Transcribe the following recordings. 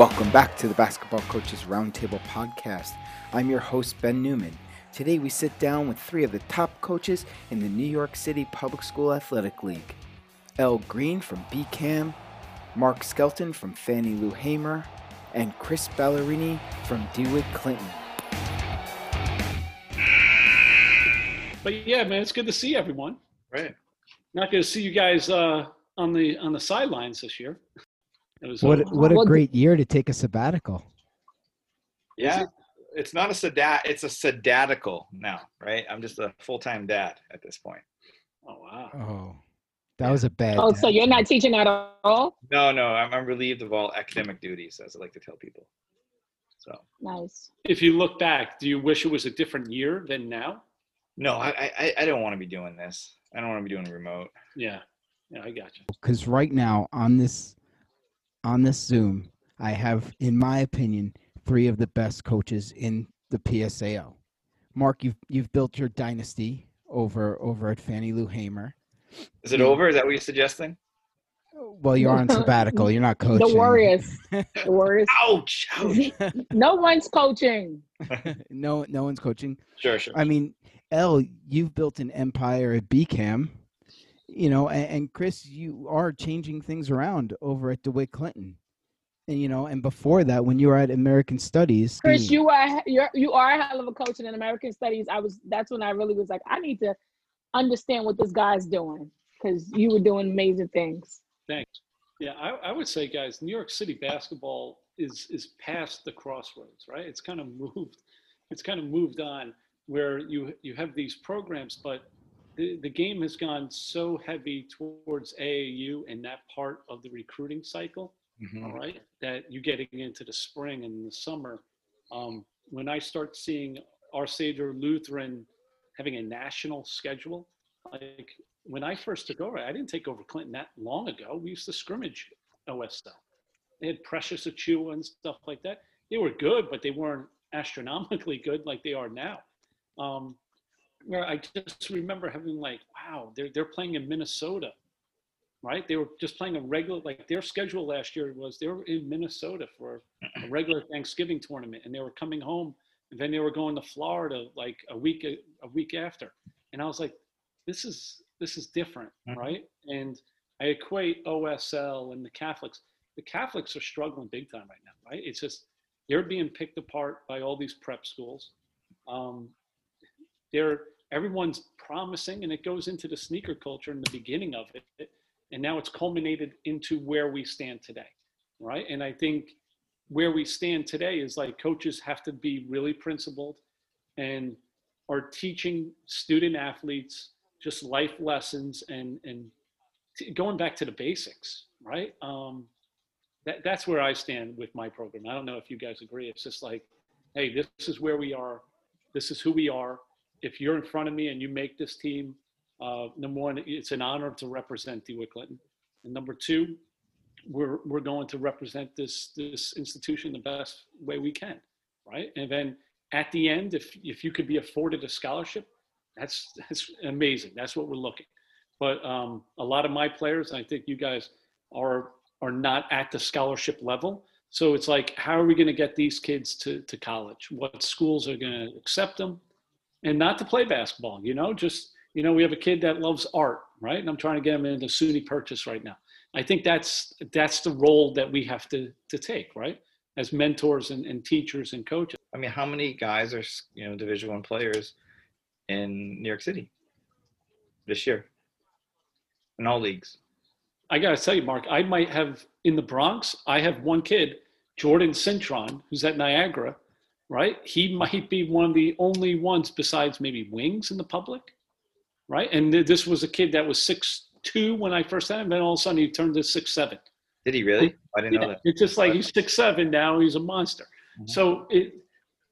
Welcome back to the Basketball Coaches Roundtable podcast. I'm your host, Ben Newman. Today we sit down with three of the top coaches in the New York City Public School Athletic League El Green from BCAM, Mark Skelton from Fannie Lou Hamer, and Chris Ballerini from DeWitt Clinton. But yeah, man, it's good to see everyone. Right. Not good to see you guys uh, on the on the sidelines this year. It was What what a great year to take a sabbatical. Yeah. It's not a sadat. It's a sadatical now, right? I'm just a full time dad at this point. oh wow. Oh, that was a bad. Oh, so you're not teaching at all? No, no, I'm, I'm relieved of all academic duties, as I like to tell people. So Nice. If you look back, do you wish it was a different year than now? no, I I, I don't want to be doing this. I don't want to be doing remote. Yeah. Yeah, I got you. because right now on this on this Zoom, I have, in my opinion, three of the best coaches in the PSAL. Mark, you've you've built your dynasty over over at Fannie Lou Hamer. Is it over? Is that what you're suggesting? Well, you're on sabbatical. You're not coaching. The Warriors. The Warriors. Ouch! ouch. no one's coaching. no, no one's coaching. Sure, sure. I mean, L, you've built an empire at BCAM. You know, and, and Chris, you are changing things around over at DeWitt Clinton. And you know, and before that, when you were at American Studies, Chris, the- you are you're you are a hell of a coach and in American Studies. I was that's when I really was like, I need to understand what this guy's doing because you were doing amazing things. Thanks. Yeah, I, I would say, guys, New York City basketball is is past the crossroads, right? It's kind of moved. It's kind of moved on where you you have these programs, but the, the game has gone so heavy towards AAU and that part of the recruiting cycle Mhm. all right that you getting into the spring and the summer um, when i start seeing our savior lutheran having a national schedule like when i first took over i didn't take over clinton that long ago. We used to scrimmage osl they had precious Achiuwa and stuff like that. They were good but they weren't astronomically good like they are now. Um, where i just remember having like wow they're, they're playing in minnesota right? They were just playing a regular, like their schedule last year was they were in Minnesota for a regular Thanksgiving tournament, and they were coming home, and then they were going to Florida like a week a week after, and I was like, this is this is different, Mhm. right? And I equate OSL and the Catholics. The Catholics are struggling big time right now, right? It's just they're being picked apart by all these prep schools. Um, they're everyone's promising, and it goes into the sneaker culture in the beginning of it. And now it's culminated into where we stand today right? And i think where we stand today is like coaches have to be really principled and are teaching student athletes just life lessons and and t- going back to the basics right? Um that, that's where i stand with my program. I don't know if you guys agree. It's just like hey this is where we are. This is who we are if you're in front of me and you make this team uh, number one, it's an honor to represent DeWitt Clinton. And number two, we're, we're going to represent this, this institution the best way we can, right? And then at the end, if, if you could be afforded a scholarship, that's, that's amazing. That's what we're looking. But um, a lot of my players, I think you guys are, are not at the scholarship level. So it's like, how are we going to get these kids to, to college? What schools are going to accept them? And not to play basketball, you know, just you know, we have a kid that loves art, right? And I'm trying to get him into SUNY Purchase right now. I think that's that's the role that we have to to take, right? As mentors and, and teachers and coaches. I mean, how many guys are you know Division One players in New York City this year in all leagues? I gotta tell you, Mark, I might have in the Bronx, I have one kid, Jordan Cintron, who's at Niagara, right? He might be one of the only ones besides maybe Wings in the public, right? And th- this was a kid that was six two when I first had him, then all of a sudden he turned to six seven. Did he really? I didn't know that. it's just like he's six seven now. He's a monster. Mhm. So it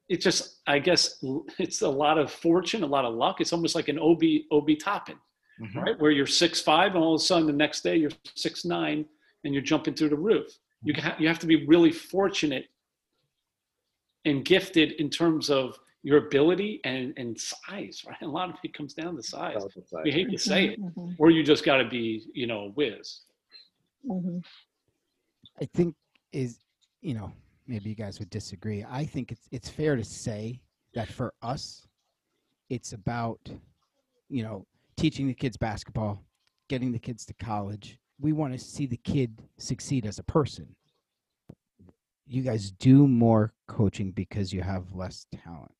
it just I guess it's a lot of fortune, a lot of luck. It's almost like an Obi Obi Toppin, Mhm. right? Where you're six five, and all of a sudden the next day you're six nine, and you're jumping through the roof. You ha- you have to be really fortunate and gifted in terms of your ability and and size, right? A lot of it comes down to size. Size. We hate to say it, Mhm, or you just got to be, you know, a whiz. mhm. I think is you know, maybe you guys would disagree. I think it's it's fair to say that for us, it's about, you know, teaching the kids basketball, getting the kids to college. We want to see the kid succeed as a person. You guys do more coaching because you have less talent,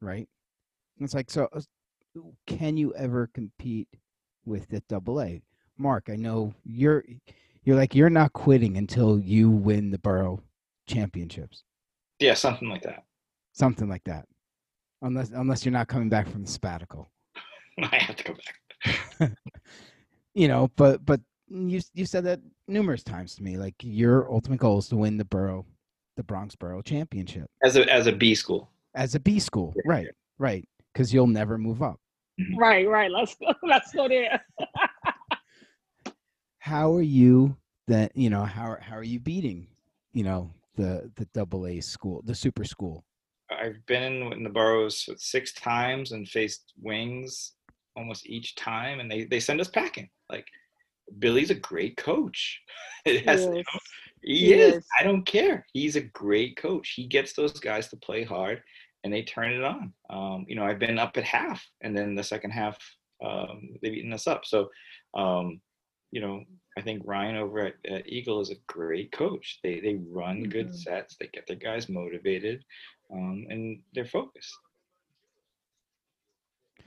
right? It's like so. uh, Can you ever compete with the double A? Mark, I know you're you're like you're not quitting until you win the borough championships, Yeah, something like that. something like that. Unless unless you're not coming back from the sabbatical, I have to go back. you know. But but you you said that numerous times to me. Like your ultimate goal is to win the borough, the Bronx Borough Championship As a as a B school. as a B school, Yeah, right? Right, because you'll never move up. Mm-hmm. Right, right. Let's go. Let's go there. How are you that you know how how are you beating you know the the double A school, the super school? I've been in, in the boroughs six times and faced wings almost each time, and they they send us packing. Like Billy's a great coach. It has, you Yes. know, he He is. is. I don't care. He's a great coach. He gets those guys to play hard, and they turn it on. Um, you know, I've been up at half, and then the second half, um, they've eaten us up. So, um, you know, I think Ryan over at, at Eagle is a great coach. They they run good Mhm. sets. They get their guys motivated, um, and they're focused.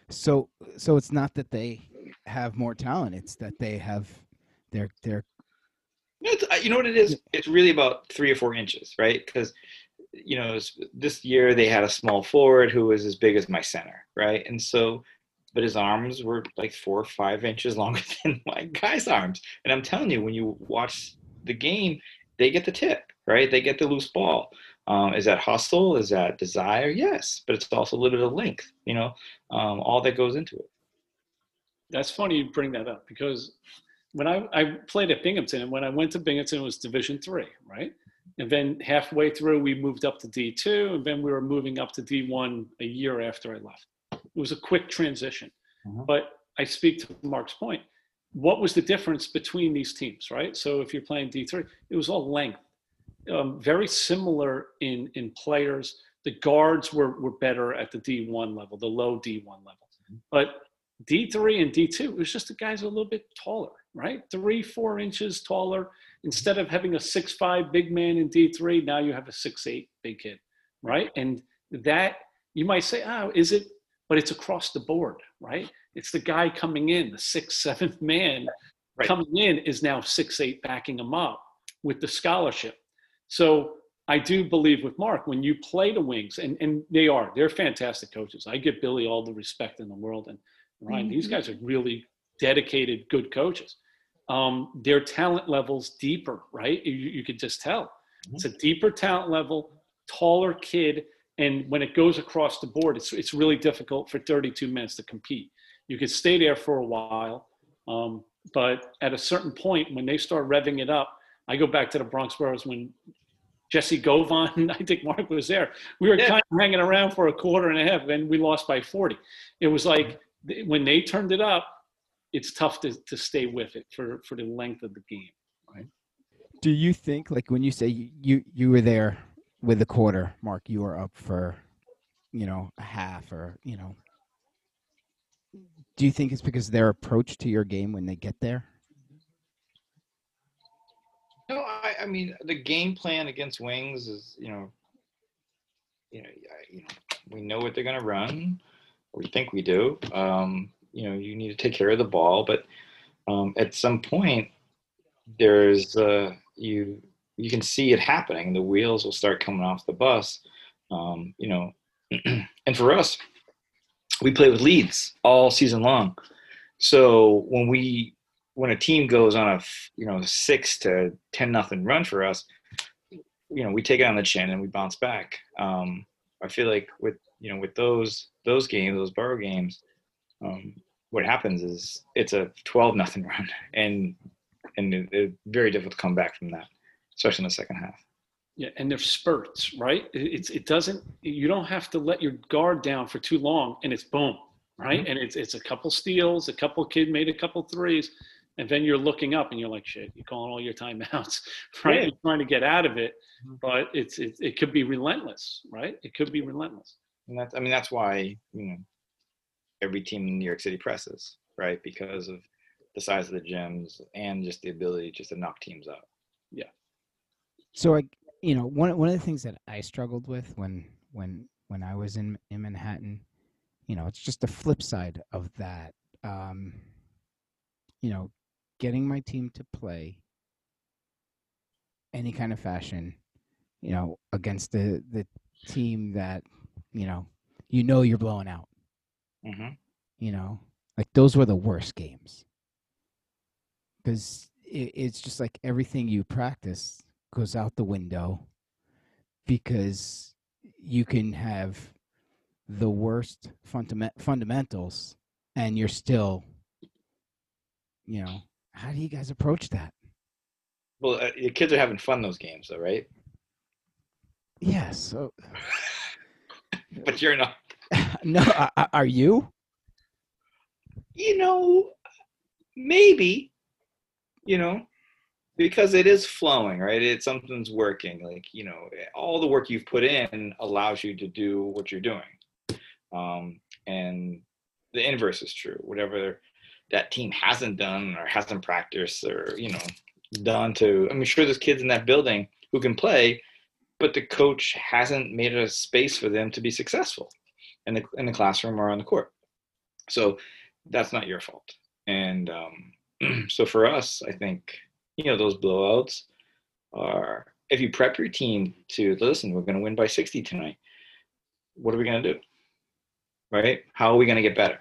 So so it's not that they have more talent; it's that they have their their uh, you know what it is? It's really about three or four inches, right? Because you know this year they had a small forward who was as big as my center, right? And so, but his arms were like four or five inches longer than my guy's arms. And I'm telling you, when you watch the game, they get the tip, right? They get the loose ball. Um, is that hustle? Is that desire? Yes, but it's also a little bit of length, you know, um, all that goes into it. That's funny you bring that up because when I, I played at Binghamton and when I went to Binghamton it was Division three, right? And then halfway through we moved up to D two and then we were moving up to D one a year after I left. It was a quick transition. Mhm. But I speak to Mark's point. What was the difference between these teams, right? So if you're playing D three, it was all length. Um, very similar in in players. The guards were were better at the D one level, the low D one level. But D3 and D2, it was just the guys a little bit taller, right? Three, four inches taller. Instead of having a six-five big man in D3, now you have a six-eight big kid, right? And that, you might say, oh, is it? But it's across the board, right? It's the guy coming in, the sixth, seventh man Right. coming in is now six-eight backing him up with the scholarship. So I do believe with Mark, when you play the wings, and, and they are, they're fantastic coaches. I give Billy all the respect in the world. And Ryan, these Mhm. guys are really dedicated, good coaches. Um, their talent level's deeper, right? You, you could just tell. It's a deeper talent level, taller kid. And when it goes across the board, it's, it's really difficult for 32 minutes to compete. You could stay there for a while. Um, but at a certain point, when they start revving it up, I go back to the Bronx Boroughs when Jessie Govan, I think Mark was there. We were Yeah. kind of hanging around for a quarter and a half, and we lost by 40. It was like when they turned it up, it's tough to, to stay with it for, for the length of the game. Do you think, like, when you say you you, you were there with the quarter, Mark, you were up for, you know, a half or you know, do you think it's because their approach to your game when they get there? No, I, mean the game plan against Wings is, you know, you know, you know, we know what they're going to run. We think we do. Um, you know, you need to take care of the ball, but um, at some point, there's uh, you you can see it happening. The wheels will start coming off the bus. Um, you know, and for us, we play with leads all season long. So when we when a team goes on a you know six to ten nothing run for us, you know we take it on the chin and we bounce back. Um, I feel like with you know with those those games, those borough games, um, what happens is it's a twelve nothing run, and and it, it's very difficult to come back from that, especially in the second half. Yeah, and they're spurts, right? It's it doesn't you don't have to let your guard down for too long, and it's boom, right? And it's it's a couple steals, a couple kid made a couple threes. And then you're looking up and you're like, shit, you're calling all your timeouts, right? Yeah. You're trying to get out of it, Mhm. but it's it, it could be relentless, right? It could be relentless. And that's I mean that's why you know every team in New York City presses right because of the size of the gyms and just the ability just to knock teams out. Yeah. So I, you know, one one of the things that I struggled with when when when I was in in Manhattan, you know, it's just the flip side of that. Um, you know, getting my team to play any kind of fashion, you know, against the the team that you know you know you're blowing out. Mm-hmm. You know, like those were the worst games because it, it's just like everything you practice goes out the window because you can have the worst fundament- fundamentals and you're still you know how do you guys approach that Well, uh, your kids are having fun those games though, right? yes so But you're not. no a- are you You know, maybe. You know, because it is flowing, right? It something's working. Like you know, all the work you've put in allows you to do what you're doing. Um, and the inverse is true. Whatever that team hasn't done or hasn't practiced or you know done to, I mean, sure, there's kids in that building who can play, but the coach hasn't made a space for them to be successful in the in the classroom or on the court. So that's not your fault. And um, so for us, I think you know those blowouts are if you prep your team to listen, we're going to win by 60 tonight. What are we going to do? Right? How are we going to get better?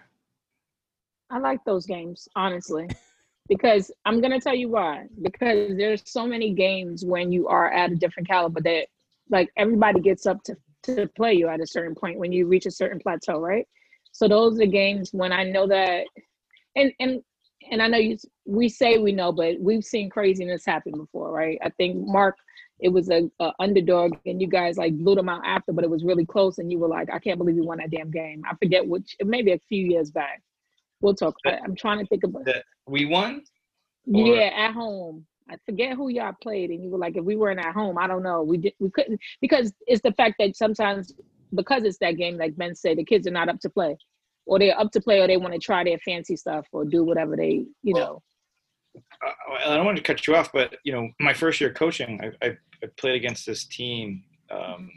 I like those games, honestly, because I'm gonna tell you why. Because there's so many games when you are at a different caliber that, like, everybody gets up to to play you at a certain point when you reach a certain plateau, right? So those are games when I know that, and and and I know you. We say we know, but we've seen craziness happen before, right? I think Mark. It was a, a underdog, and you guys like blew them out after, but it was really close, and you were like, "I can't believe you won that damn game." I forget which, maybe a few years back. We'll talk. I, I'm trying to think about. That we won. Or- Yeah, at home. I forget who y'all played, and you were like, if we weren't at home, I don't know. We did. We couldn't because it's the fact that sometimes because it's that game, like Ben said, the kids are not up to play, or they're up to play, or they want to try their fancy stuff or do whatever they, you know. uh, I don't want to cut you off, but you know, my first year coaching, I, I, I played against this team, um,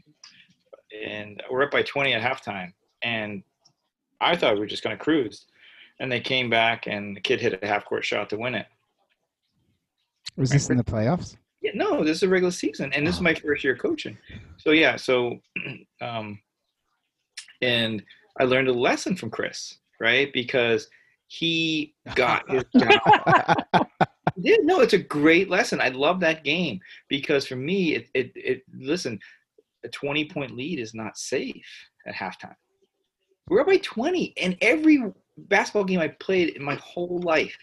and we're up by 20 at halftime, and I thought we were just going to cruise, and they came back, and the kid hit a half court shot to win it. was this in the playoffs Yeah, no, this is a regular season, and this is my first year coaching. So yeah, so um, and I learned a lesson from Chris, right? Because he got his job. Yeah, no, it's a great lesson. I love that game because for me, it, it, it listen, a 20 point lead is not safe at halftime. We're up by 20, and every basketball game I played in my whole life,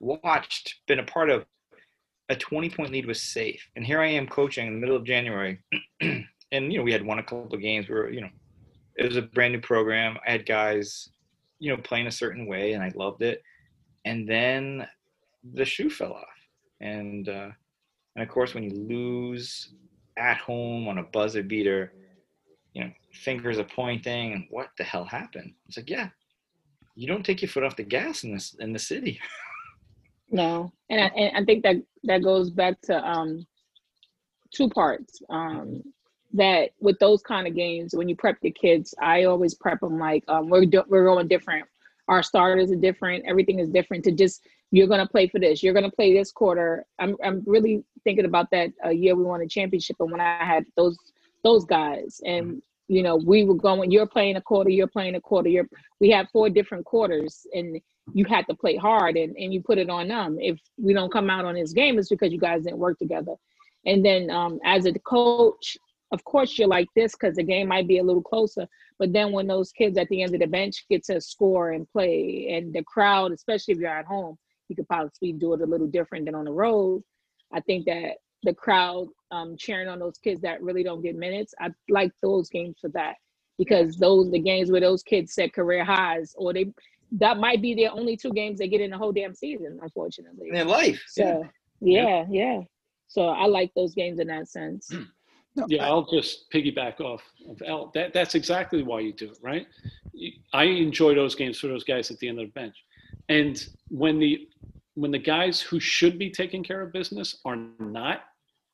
watched, been a part of, a 20 point lead was safe. And here I am coaching in the middle of January, and you know we had won a couple of games. We were, you know, it was a brand new program. I had guys, you know, playing a certain way, and I loved it. And then the shoe fell off, and uh, and of course when you lose at home on a buzzer beater, you know, fingers are pointing, and what the hell happened? It's like, yeah, you don't take your foot off the gas in this in the city. No, and I, and I think that that goes back to um two parts. Um, that with those kind of games, when you prep your kids, I always prep them like um, we're do- we're going different. Our starters are different. Everything is different. To just you're gonna play for this. You're gonna play this quarter. I'm I'm really thinking about that a year we won a championship, and when I had those those guys, and you know we were going. You're playing a quarter. You're playing a quarter. You're we had four different quarters, and you had to play hard and, and you put it on them. If we don't come out on this game, it's because you guys didn't work together. And then um, as a coach, of course you're like this because the game might be a little closer. But then when those kids at the end of the bench get to score and play, and the crowd, especially if you're at home, you could possibly do it a little different than on the road. I think that the crowd um, cheering on those kids that really don't get minutes, I like those games for that because those the games where those kids set career highs or they that might be their only two games they get in the whole damn season, unfortunately. In life. So yeah, yeah. So I like those games in that sense. Yeah, I- I'll just piggyback off of L. That that's exactly why you do it, right? I enjoy those games for those guys at the end of the bench, and when the when the guys who should be taking care of business are not,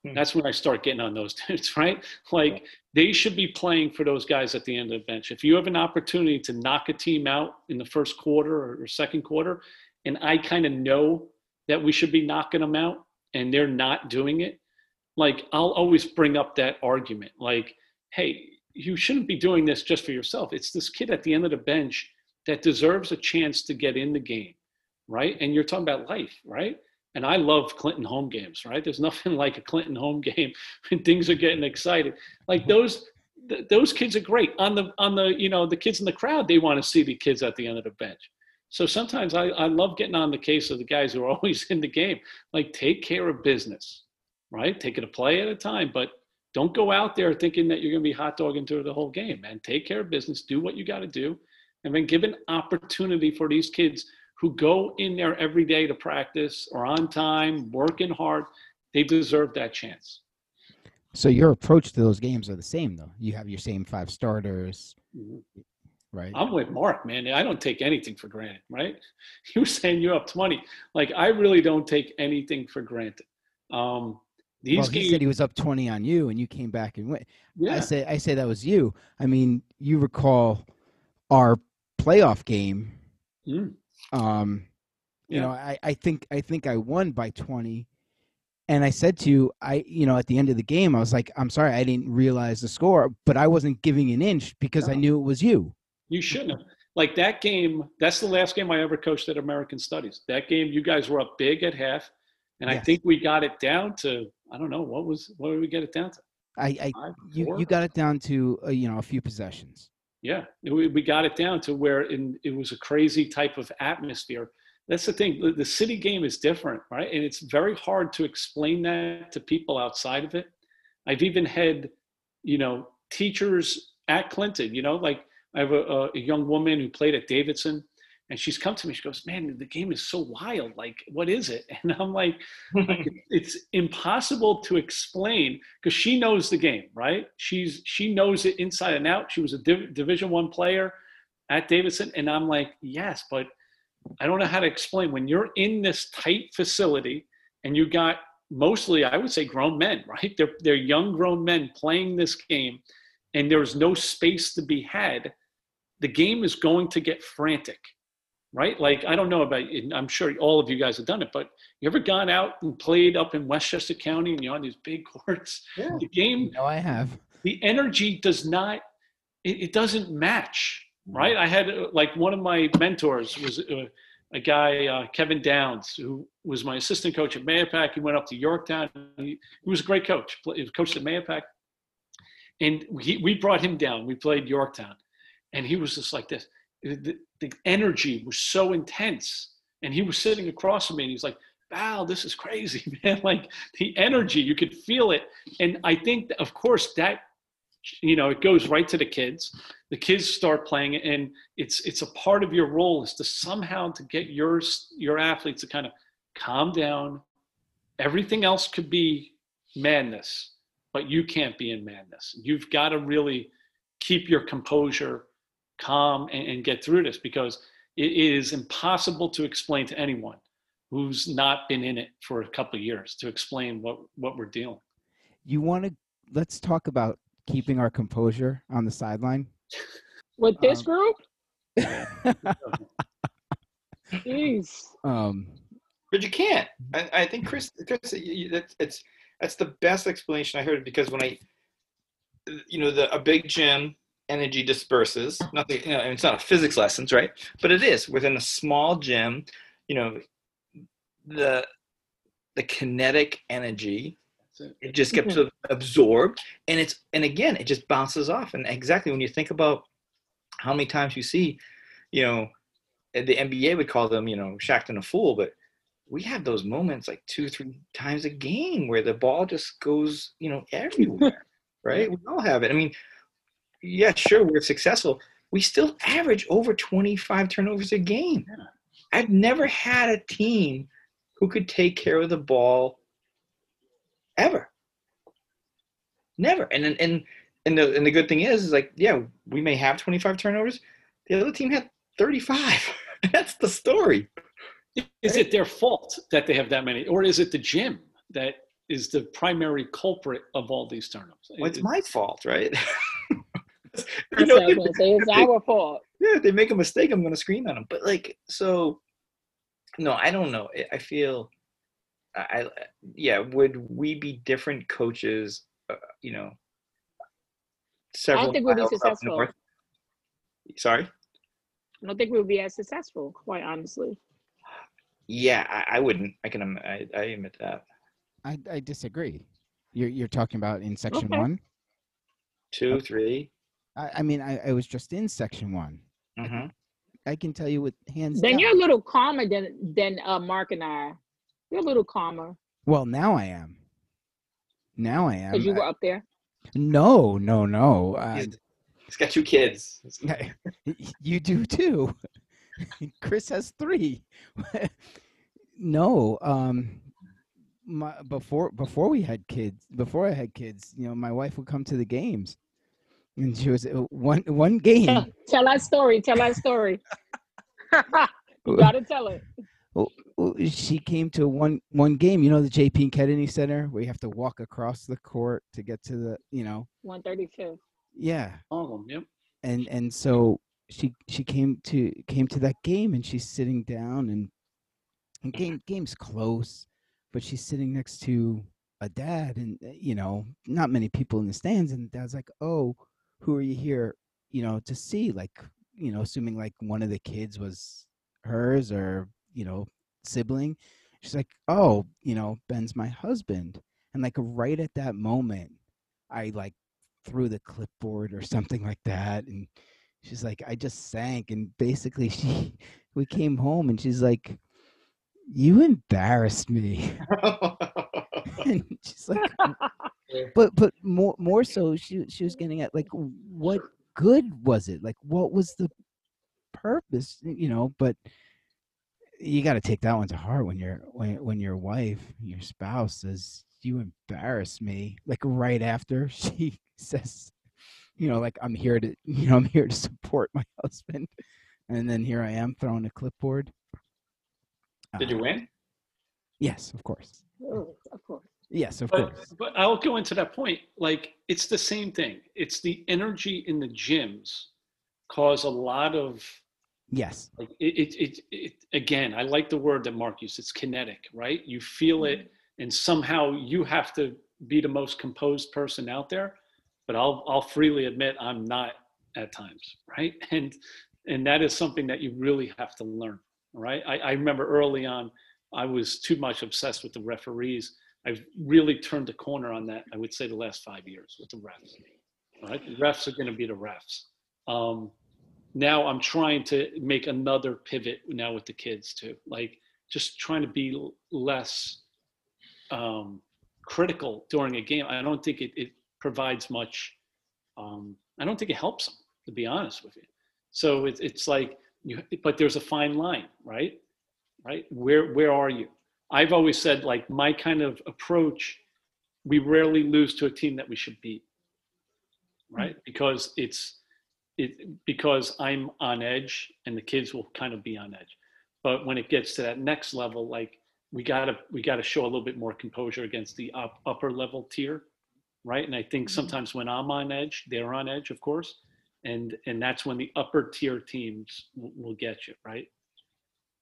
Hmm. that's when I start getting on those dudes, right? Like they should be playing for those guys at the end of the bench. If you have an opportunity to knock a team out in the first quarter or, or second quarter, and I kind of know that we should be knocking them out, and they're not doing it, like I'll always bring up that argument. Like, hey, you shouldn't be doing this just for yourself. It's this kid at the end of the bench that deserves a chance to get in the game, right? And you're talking about life, right? And I love Clinton home games, right? There's nothing like a Clinton home game when things are getting excited. Like mm-hmm. those th- those kids are great. On the on the you know the kids in the crowd, they want to see the kids at the end of the bench. So sometimes I, I love getting on the case of the guys who are always in the game. Like take care of business, right? Take it a play at a time, but don't go out there thinking that you're going to be hot dogging through the whole game, man. Take care of business, do what you got to do, and then give an opportunity for these kids who go in there every day to practice or on time, working hard. They deserve that chance. so your approach to those games are the same though. You have your same five starters, Mhm. right? I'm with Mark, man. I don't take anything for granted, right? You were saying you're up 20. Like, I really don't take anything for granted. Um, these well, he games, said he was up 20 on you and you came back and went. yeah, I say I say that was you. I mean, you recall our playoff game. Mm. Um, you Yeah. know, I, I think I think I won by 20. And I said to you, I you know, at the end of the game, I was like, I'm sorry, I didn't realize the score, but I wasn't giving an inch because I knew it was you. You shouldn't have. Like that game, that's the last game I ever coached at American Studies. That game, you guys were up big at half. And I think we got it down to, I don't know, what was, what did we get it down to? I, I Five, you you got it down to uh, you know a few possessions. Yeah, we, we got it down to where in, it was a crazy type of atmosphere. That's the thing. The, city game is different, right? And it's very hard to explain that to people outside of it. I've even had, you know, teachers at Clinton, you know, like I have a, a young woman who played at Davidson and she's come to me. She goes, man, the game is so wild. Like, what is it? And I'm like, it's impossible to explain because she knows the game right she's she knows it inside and out she was a Div- division one player at davidson and i'm like yes but i don't know how to explain when you're in this tight facility and you got mostly i would say grown men right they're, they're young grown men playing this game and there's no space to be had the game is going to get frantic right like i don't know about i'm sure all of you guys have done it but you ever gone out and played up in Westchester County and you're on these big courts? Yeah. The game, No, I have. the energy does not, it, it doesn't match, right? I had uh, like one of my mentors was uh, a guy, uh, Kevin Downs, who was my assistant coach at Mahopac. He went up to Yorktown. He, he was a great coach. He was coached at Mahopac. And he, we brought him down. We played Yorktown. And he was just like this. The, the energy was so intense. And he was sitting across from me and he's like, wow, this is crazy, man. Like the energy, you could feel it. And I think, of course, that, you know, it goes right to the kids. The kids start playing and it's it's a part of your role is to somehow to get your your athletes to kind of calm down. Everything else could be madness, but you can't be in madness. You've got to really keep your composure, calm, and, and get through this because it is impossible to explain to anyone who's not been in it for a couple of years to explain what what we're dealing. You want to let's talk about keeping our composure on the sideline. With this Um, group, jeez. um, But you can't. I, I think Chris, Chris, you- you- that's it's that's the best explanation I heard because when I, you know, the a big gym energy disperses. Uh-huh. Nothing, you know, and it's not a physics lessons, right? But it is within a small gym. You know, the the kinetic energy it. it just gets mm-hmm. absorbed and it's and again it just bounces off and exactly when you think about how many times you see you know the nba would call them you know Shaqtin' a Fool but we have those moments like two three times a game where the ball just goes you know everywhere right we all have it i mean yeah sure we're successful we still average over 25 turnovers a game. Yeah. I've never had a team who could take care of the ball ever. Never. And and and the and the good thing is, is like, yeah, we may have 25 turnovers. The other team had 35. That's the story. Is it their fault that they have that many, or is it the gym that is the primary culprit of all these turnovers? Well, it's my fault, right? you know, what I say. It's our fault. yeah, if they make a mistake, I'm going to scream at them. But like, so, no, I don't know. I- I feel, I, I yeah, would we be different coaches? Uh, you know, several I think we'd be successful. north? Sorry. I don't think we would be as successful, quite honestly. Yeah, I, I wouldn't. I can. I, I admit that. I, I disagree. You're you're talking about in section Okay. one. Two, three. I, I mean, I, I was just in section one. Mm-hmm. I can tell you with hands Then down. you're a little calmer than than uh, Mark and I. You're a little calmer Well, now I am. Now I am. because you I- were up there. no, no, no. Uh, He's, he's got two kids. you do too. Chris has three. no, um, my before before we had kids, before I had kids, you know, my wife would come to the games, and she was uh, one one game. Tell, tell that story. Tell that story. you gotta tell it. Well, she came to one one game. You know the J.P. Kennedy Center where you have to walk across the court to get to the. You know, one thirty two. yeah. All of them, yep. and and so she she came to came to that game and she's sitting down and, and game game's close but she's sitting next to a dad and uh, you know not many people in the stands and dad's like oh who are you here you know to see? Like you know assuming like one of the kids was hers or you know sibling she's like oh you know ben's my husband. And like right at that moment i like threw the clipboard or something like that and she's like i just sank. And basically she we came home and she's like you embarrassed me. And she's like but but more more so she she was getting at like what good was it? Like what was the purpose you know? But you got to take that one to heart when your when, when your wife your spouse says you embarrass me like right after she says you know like i'm here to you know i'm here to support my husband and then here i am throwing a clipboard. Did you Uh, win? yes of course. Oh, of course. Yes of But, course. but I'll go into that point. Like it's the same thing. It's the energy in the gyms cause a lot of yes. like it, it, it, it again i like the word that mark used. It's kinetic right? You feel it mm-hmm. and somehow you have to be the most composed person out there but i'll i'll freely admit i'm not at times right? And and that is something that you really have to learn right? I, I remember early on i was too much obsessed with the referees i've really turned the corner on that i would say the last five years with the refs right the refs are going to be the refs um, now I'm trying to make another pivot now with the kids too, like just trying to be less um, critical during a game. I don't think it, it provides much. Um, I don't think it helps them, to be honest with you. So it's it's like you, but there's a fine line, right? Right? Where where are you? I've always said like my kind of approach. We rarely lose to a team that we should beat, right? Because it's it because I'm on edge and the kids will kind of be on edge. But when it gets to that next level, like we gotta we gotta show a little bit more composure against the up, upper level tier, right? And I think sometimes when I'm on edge, they're on edge, of course, and and that's when the upper tier teams will, will get you, right?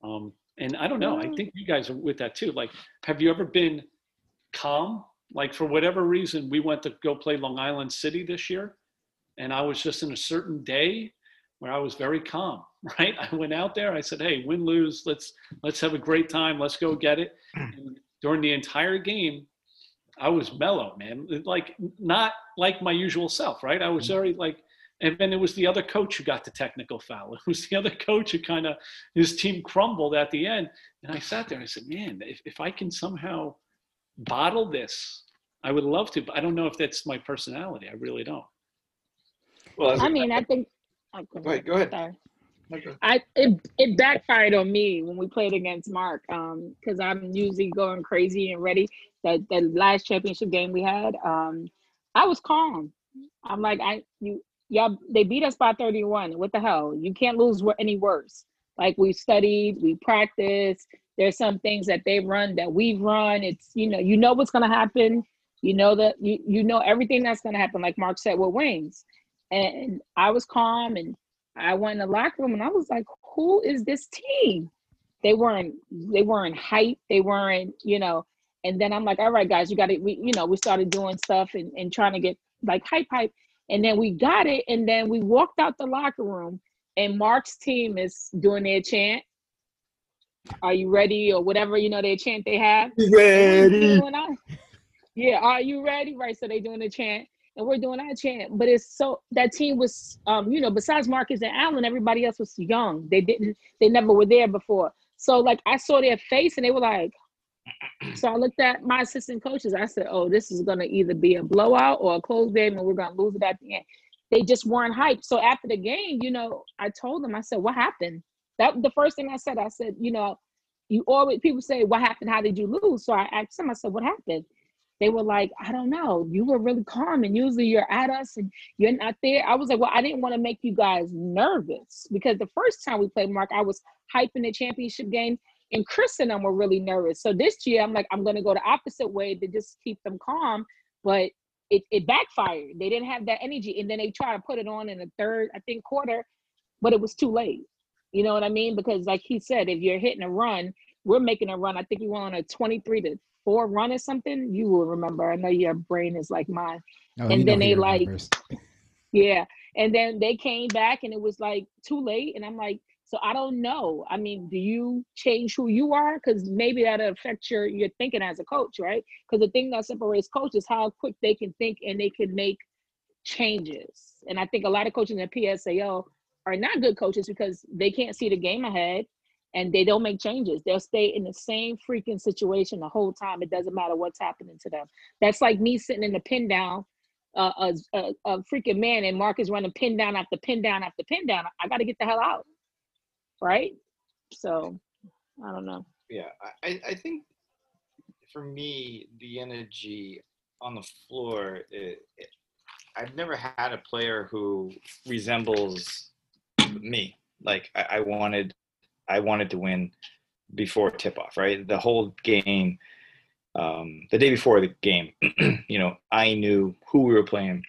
Um, and I don't know. I mm. think you guys are with that too. Like, have you ever been calm? Like for whatever reason, we went to go play Long Island City this year and I was just in a certain day where I was very calm, right? I went out there, I said, "Hey, win lose, let's let's have a great time, let's go get it." Mm. And during the entire game, I was mellow, man. Like not like my usual self, right? I was mm. very like and then it was the other coach who got the technical foul. It was the other coach who kind of his team crumbled at the end. And I sat there and I said, "Man, if if I can somehow bottle this, I would love to, but I don't know if that's my personality. I really don't." Well, as I a- mean, I think Oh, Go ahead. Go ahead. Sorry. I it, it backfired on me when we played against Mark um because I'm usually going crazy and ready. That that last championship game we had, um, I was calm. I'm like I you y'all they beat us by 31. What the hell? You can't lose any worse. Like we studied, we practiced. There's some things that they run that we've run. It's you know you know what's gonna happen. You know that you you know everything that's gonna happen. Like Mark said with wings, and I was calm and I went in the locker room and I was like, who is this team? They weren't they weren't hype. They weren't, you know, and then I'm like, all right, guys, you got to We, you know, we started doing stuff and, and trying to get like hype hype. And then we got it. And then we walked out the locker room and Mark's team is doing their chant. Are you ready? Or whatever, you know, their chant they have. Ready. Yeah, are you ready? Right. So they doing the chant and we're doing our chant. But it's so that team was um, you know, besides Marcus and Allen, everybody else was young. They didn't, they never were there before. So like I saw their face and they were like, so I looked at my assistant coaches. I said, Oh, this is gonna either be a blowout or a close game and we're gonna lose it at the end. They just weren't hyped. So after the game, you know, I told them, I said, What happened? That the first thing I said, I said, you know, you always people say, What happened? How did you lose? So I asked them, I said, What happened? They were like, I don't know. You were really calm, and usually you're at us and you're not there. I was like, Well, I didn't want to make you guys nervous because the first time we played Mark, I was hyping the championship game, and Chris and them were really nervous. So this year, I'm like, I'm gonna go the opposite way to just keep them calm, but it, it backfired. They didn't have that energy, and then they try to put it on in the third, I think, quarter, but it was too late. You know what I mean? Because like he said, if you're hitting a run, we're making a run. I think we went on a 23 to four run or something. You will remember. I know your brain is like mine. Oh, And then they, like. Yeah. And then they came back and it was like too late. And I'm like, so I don't know. I mean, do you change who you are? Because maybe that affects your your thinking as a coach, right? Because the thing that separates coaches how quick they can think and they can make changes. And I think a lot of coaches in the PSAL are not good coaches because they can't see the game ahead and they don't make changes. They'll stay in the same freaking situation the whole time. It doesn't matter what's happening to them. That's like me sitting in the pin down, uh, a, a, a freaking man, and Mark is running pin down after pin down after pin down. I got to get the hell out, right? So, I don't know. Yeah, I, I- think for me, the energy on the floor, it, it, I've never had a player who resembles me. Like I, I wanted, I wanted to win before tip off, right? The whole game, um, the day before the game, you know, I knew who we were playing,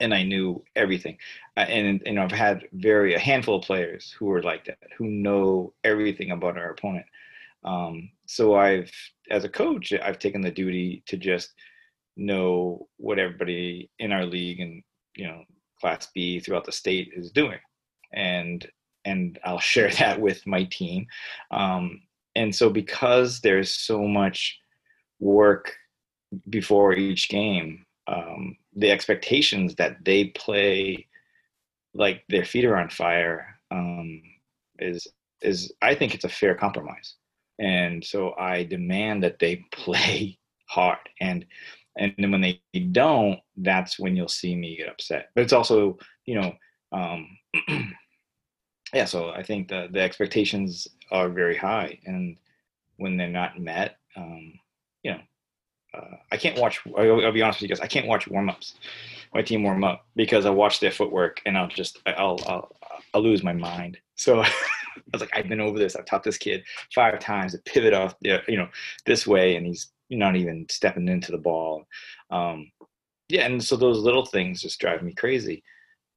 and I knew everything. Uh, and you know, I've had very a handful of players who are like that, who know everything about our opponent. Um, so I've, as a coach, I've taken the duty to just know what everybody in our league and you know Class B throughout the state is doing, and and I'll share that with my team. Um, and so because there's so much work before each game, um, the expectations that they play like their feet are on fire um, is is I think it's a fair compromise and so I demand that they play hard. And and then when they don't, that's when you'll see me get upset. But it's also, you know, um, yeah. So I think the the expectations are very high, and when they're not met, um, you know, uh, I can't watch. I'll, I'll be honest with you guys. I can't watch warm ups, my team warm up because I watch their footwork and I'll just I'll I'll I'll lose my mind. So. I was like, I've been over this. I've taught this kid five times to pivot off, you know, this way, and he's not even stepping into the ball. Um, yeah, and so those little things just drive me crazy.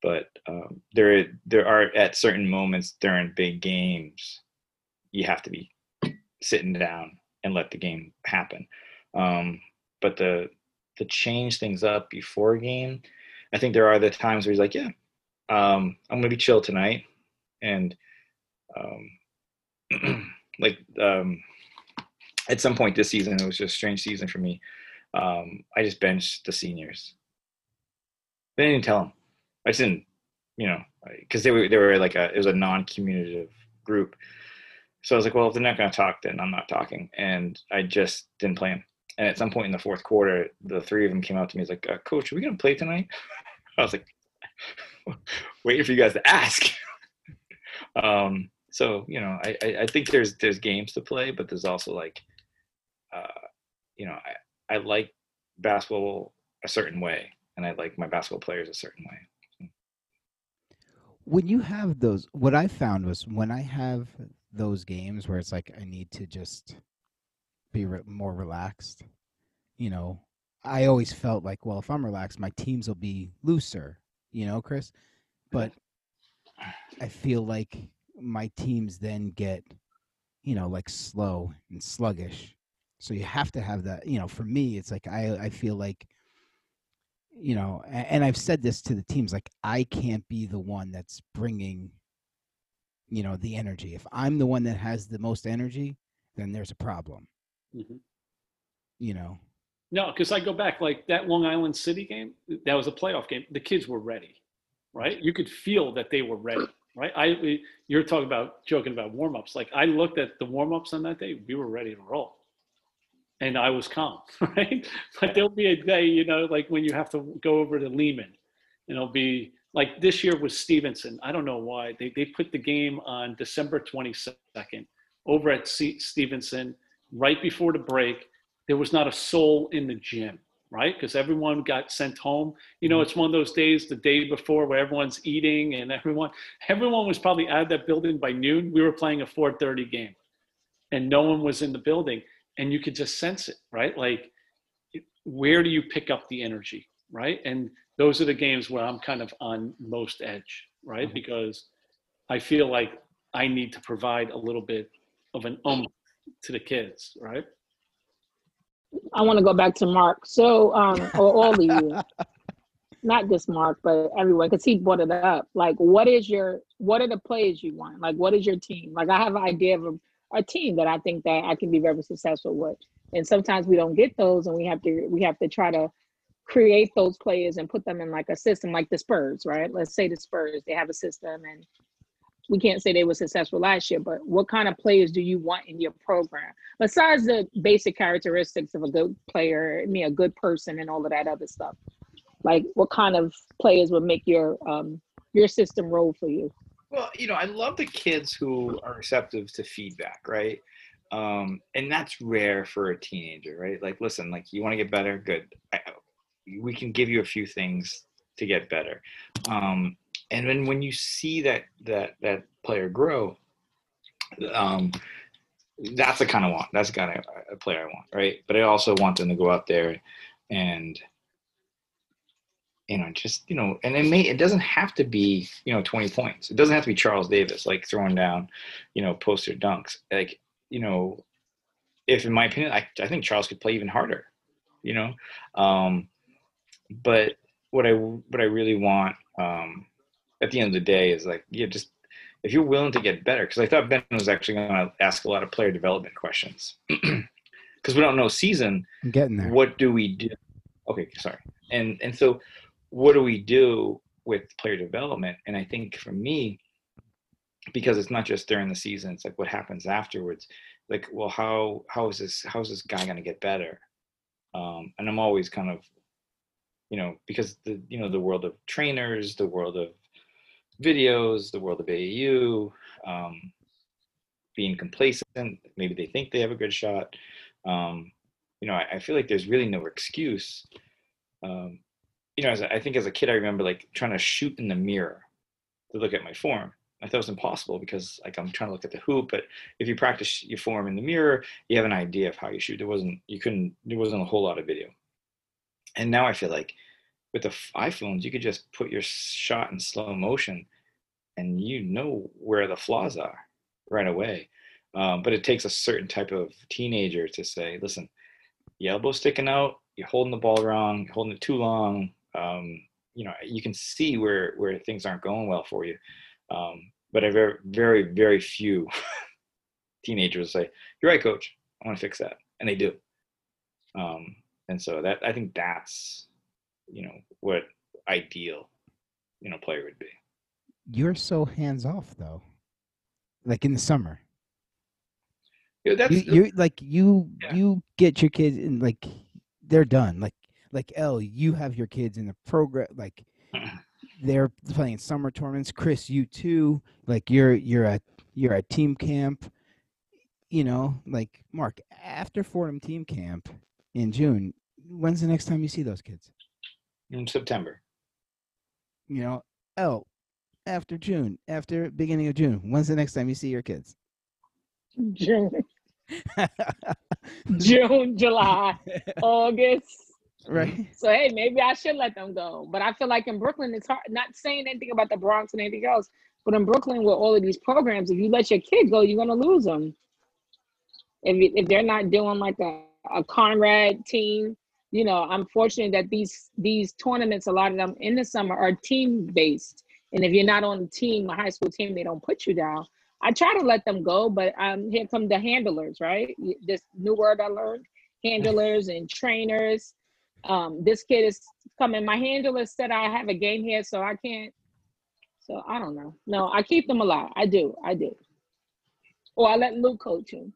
But um, there, there are at certain moments during big games, you have to be sitting down and let the game happen. Um, but the to change things up before game, I think there are the times where he's like, yeah, um, I'm gonna be chill tonight, and um, like um, at some point this season, it was just a strange season for me. Um, I just benched the seniors. They didn't tell them. I just didn't, you know, because they were they were like a it was a non-communicative group. So I was like, well, if they're not going to talk, then I'm not talking, and I just didn't play them. And at some point in the fourth quarter, the three of them came out to me. He's like, uh, "Coach, are we to play tonight?" I was like, waiting for you guys to ask. um, so you know, I, I, I think there's there's games to play, but there's also like, uh, you know, I I like basketball a certain way, and I like my basketball players a certain way. When you have those, what I found was when I have those games where it's like I need to just be re- more relaxed, you know, I always felt like, well, if I'm relaxed, my teams will be looser, you know, Chris. But I feel like my teams then get, you know, like slow and sluggish. So you have to have that, you know, for me, it's like I, I feel like, you know, and I've said this to the teams, like I can't be the one that's bringing, you know, the energy. If I'm the one that has the most energy, then there's a problem, Mhm. you know. No, because I go back like that Long Island City game. That was a playoff game. The kids were ready, right? You could feel that they were ready, right? I you're talking about joking about warm ups. Like I looked at the warm ups on that day. We were ready to roll, and I was calm, right? But there'll be a day, you know, like when you have to go over to Lehman, and it'll be like this year was Stevenson. I don't know why they they put the game on December 22nd over at C- Stevenson right before the break there was not a soul in the gym, right? Because everyone got sent home. You know, it's one of those days, the day before, where everyone's eating and everyone, everyone was probably out of that building by noon. We were playing a 4:30 game, and no one was in the building, and you could just sense it, right? Like, where do you pick up the energy, right? And those are the games where I'm kind of on most edge, right? Mhm. Because I feel like I need to provide a little bit of an um to the kids, right? I want to go back to Mark. So, um, or all of you, not just Mark, but everyone, because he brought it up. Like, what is your, what are the players you want? Like, what is your team? Like, I have an idea of a, a team that I think that I can be very successful with, and sometimes we don't get those, and we have to, we have to try to create those players and put them in like a system, like the Spurs, right? Let's say the Spurs, they have a system, and we can't say they were successful last year, but what kind of players do you want in your program? Besides the basic characteristics of a good player, I mean, a good person and all of that other stuff. Like what kind of players would make your um your system roll for you? Well, you know, I love the kids who are receptive to feedback, right? Um, and that's rare for a teenager, right? Like, listen, like you want to get better, good. I, we can give you a few things to get better. Um, and then when you see that that that player grow, um, that's the kind of want. That's the kind of a player I want, right? But I also want them to go out there and you know, just you know, and it may it doesn't have to be you know 20 points. It doesn't have to be Charles Davis like throwing down, you know, poster dunks. Like you know, if in my opinion, I I think Charles could play even harder, you know. Um, but what I what I really want um, at the end of the day is like yeah, just if you're willing to get better, because I thought Ben was actually going to ask a lot of player development questions, because we don't know season I'm getting there. what do we do? Okay sorry. And and so what do we do with player development? And i think for me because it's not just during the season it's like what happens afterwards. Like well how how is this how is this guy going to get better? Um and i'm always kind of you know because the you know the world of trainers the world of videos the world of aau um being complacent maybe they think they have a good shot um you know, I, I feel like there's really no excuse. Um, you know, as a, I think as a kid, I remember like trying to shoot in the mirror to look at my form. I thought it was impossible because like I'm trying to look at the hoop, but if you practice your form in the mirror, you have an idea of how you shoot. There wasn't, you couldn't, there wasn't a whole lot of video. And now I feel like with the iPhones, you could just put your shot in slow motion and you know where the flaws are right away. Um, but it takes a certain type of teenager to say, listen, your elbow sticking out, you're holding the ball wrong, you're holding it too long. Um, you know, you can see where where things aren't going well for you. Um, but I very, very, very few teenagers say, "You're right, coach. I want to fix that," and they do. Um, and so that I think that's, you know, what ideal, you know, player would be. You're so hands off though. Like in the summer. Know, that's you, you like you Yeah. you get your kids and like they're done. Like like L, you have your kids in the program like they're playing summer tournaments. Chris, you too. Like you're you're at you're at team camp. You know, like Mark, after Fordham team camp in June, when's the next time you see those kids? In September. You know, oh, after June, after beginning of June, when's the next time you see your kids? June, June, July, August. right. So hey, maybe I should let them go. But I feel like in Brooklyn, it's hard. Not saying anything about the Bronx and anything else, but in Brooklyn, with all of these programs, if you let your kid go, you're gonna lose them. If if they're not doing like a a Conrad team, you know, I'm fortunate that these these tournaments, a lot of them in the summer, are team based. And if you're not on the team, a high school team, they don't put you down. I try to let them go, but um, here come the handlers, right? This new word I learned: handlers and trainers. Um, this kid is coming. My handler said I have a game here, so I can't. So I don't know. No, I keep them alive. I do. I do. Or I let Luke coach him.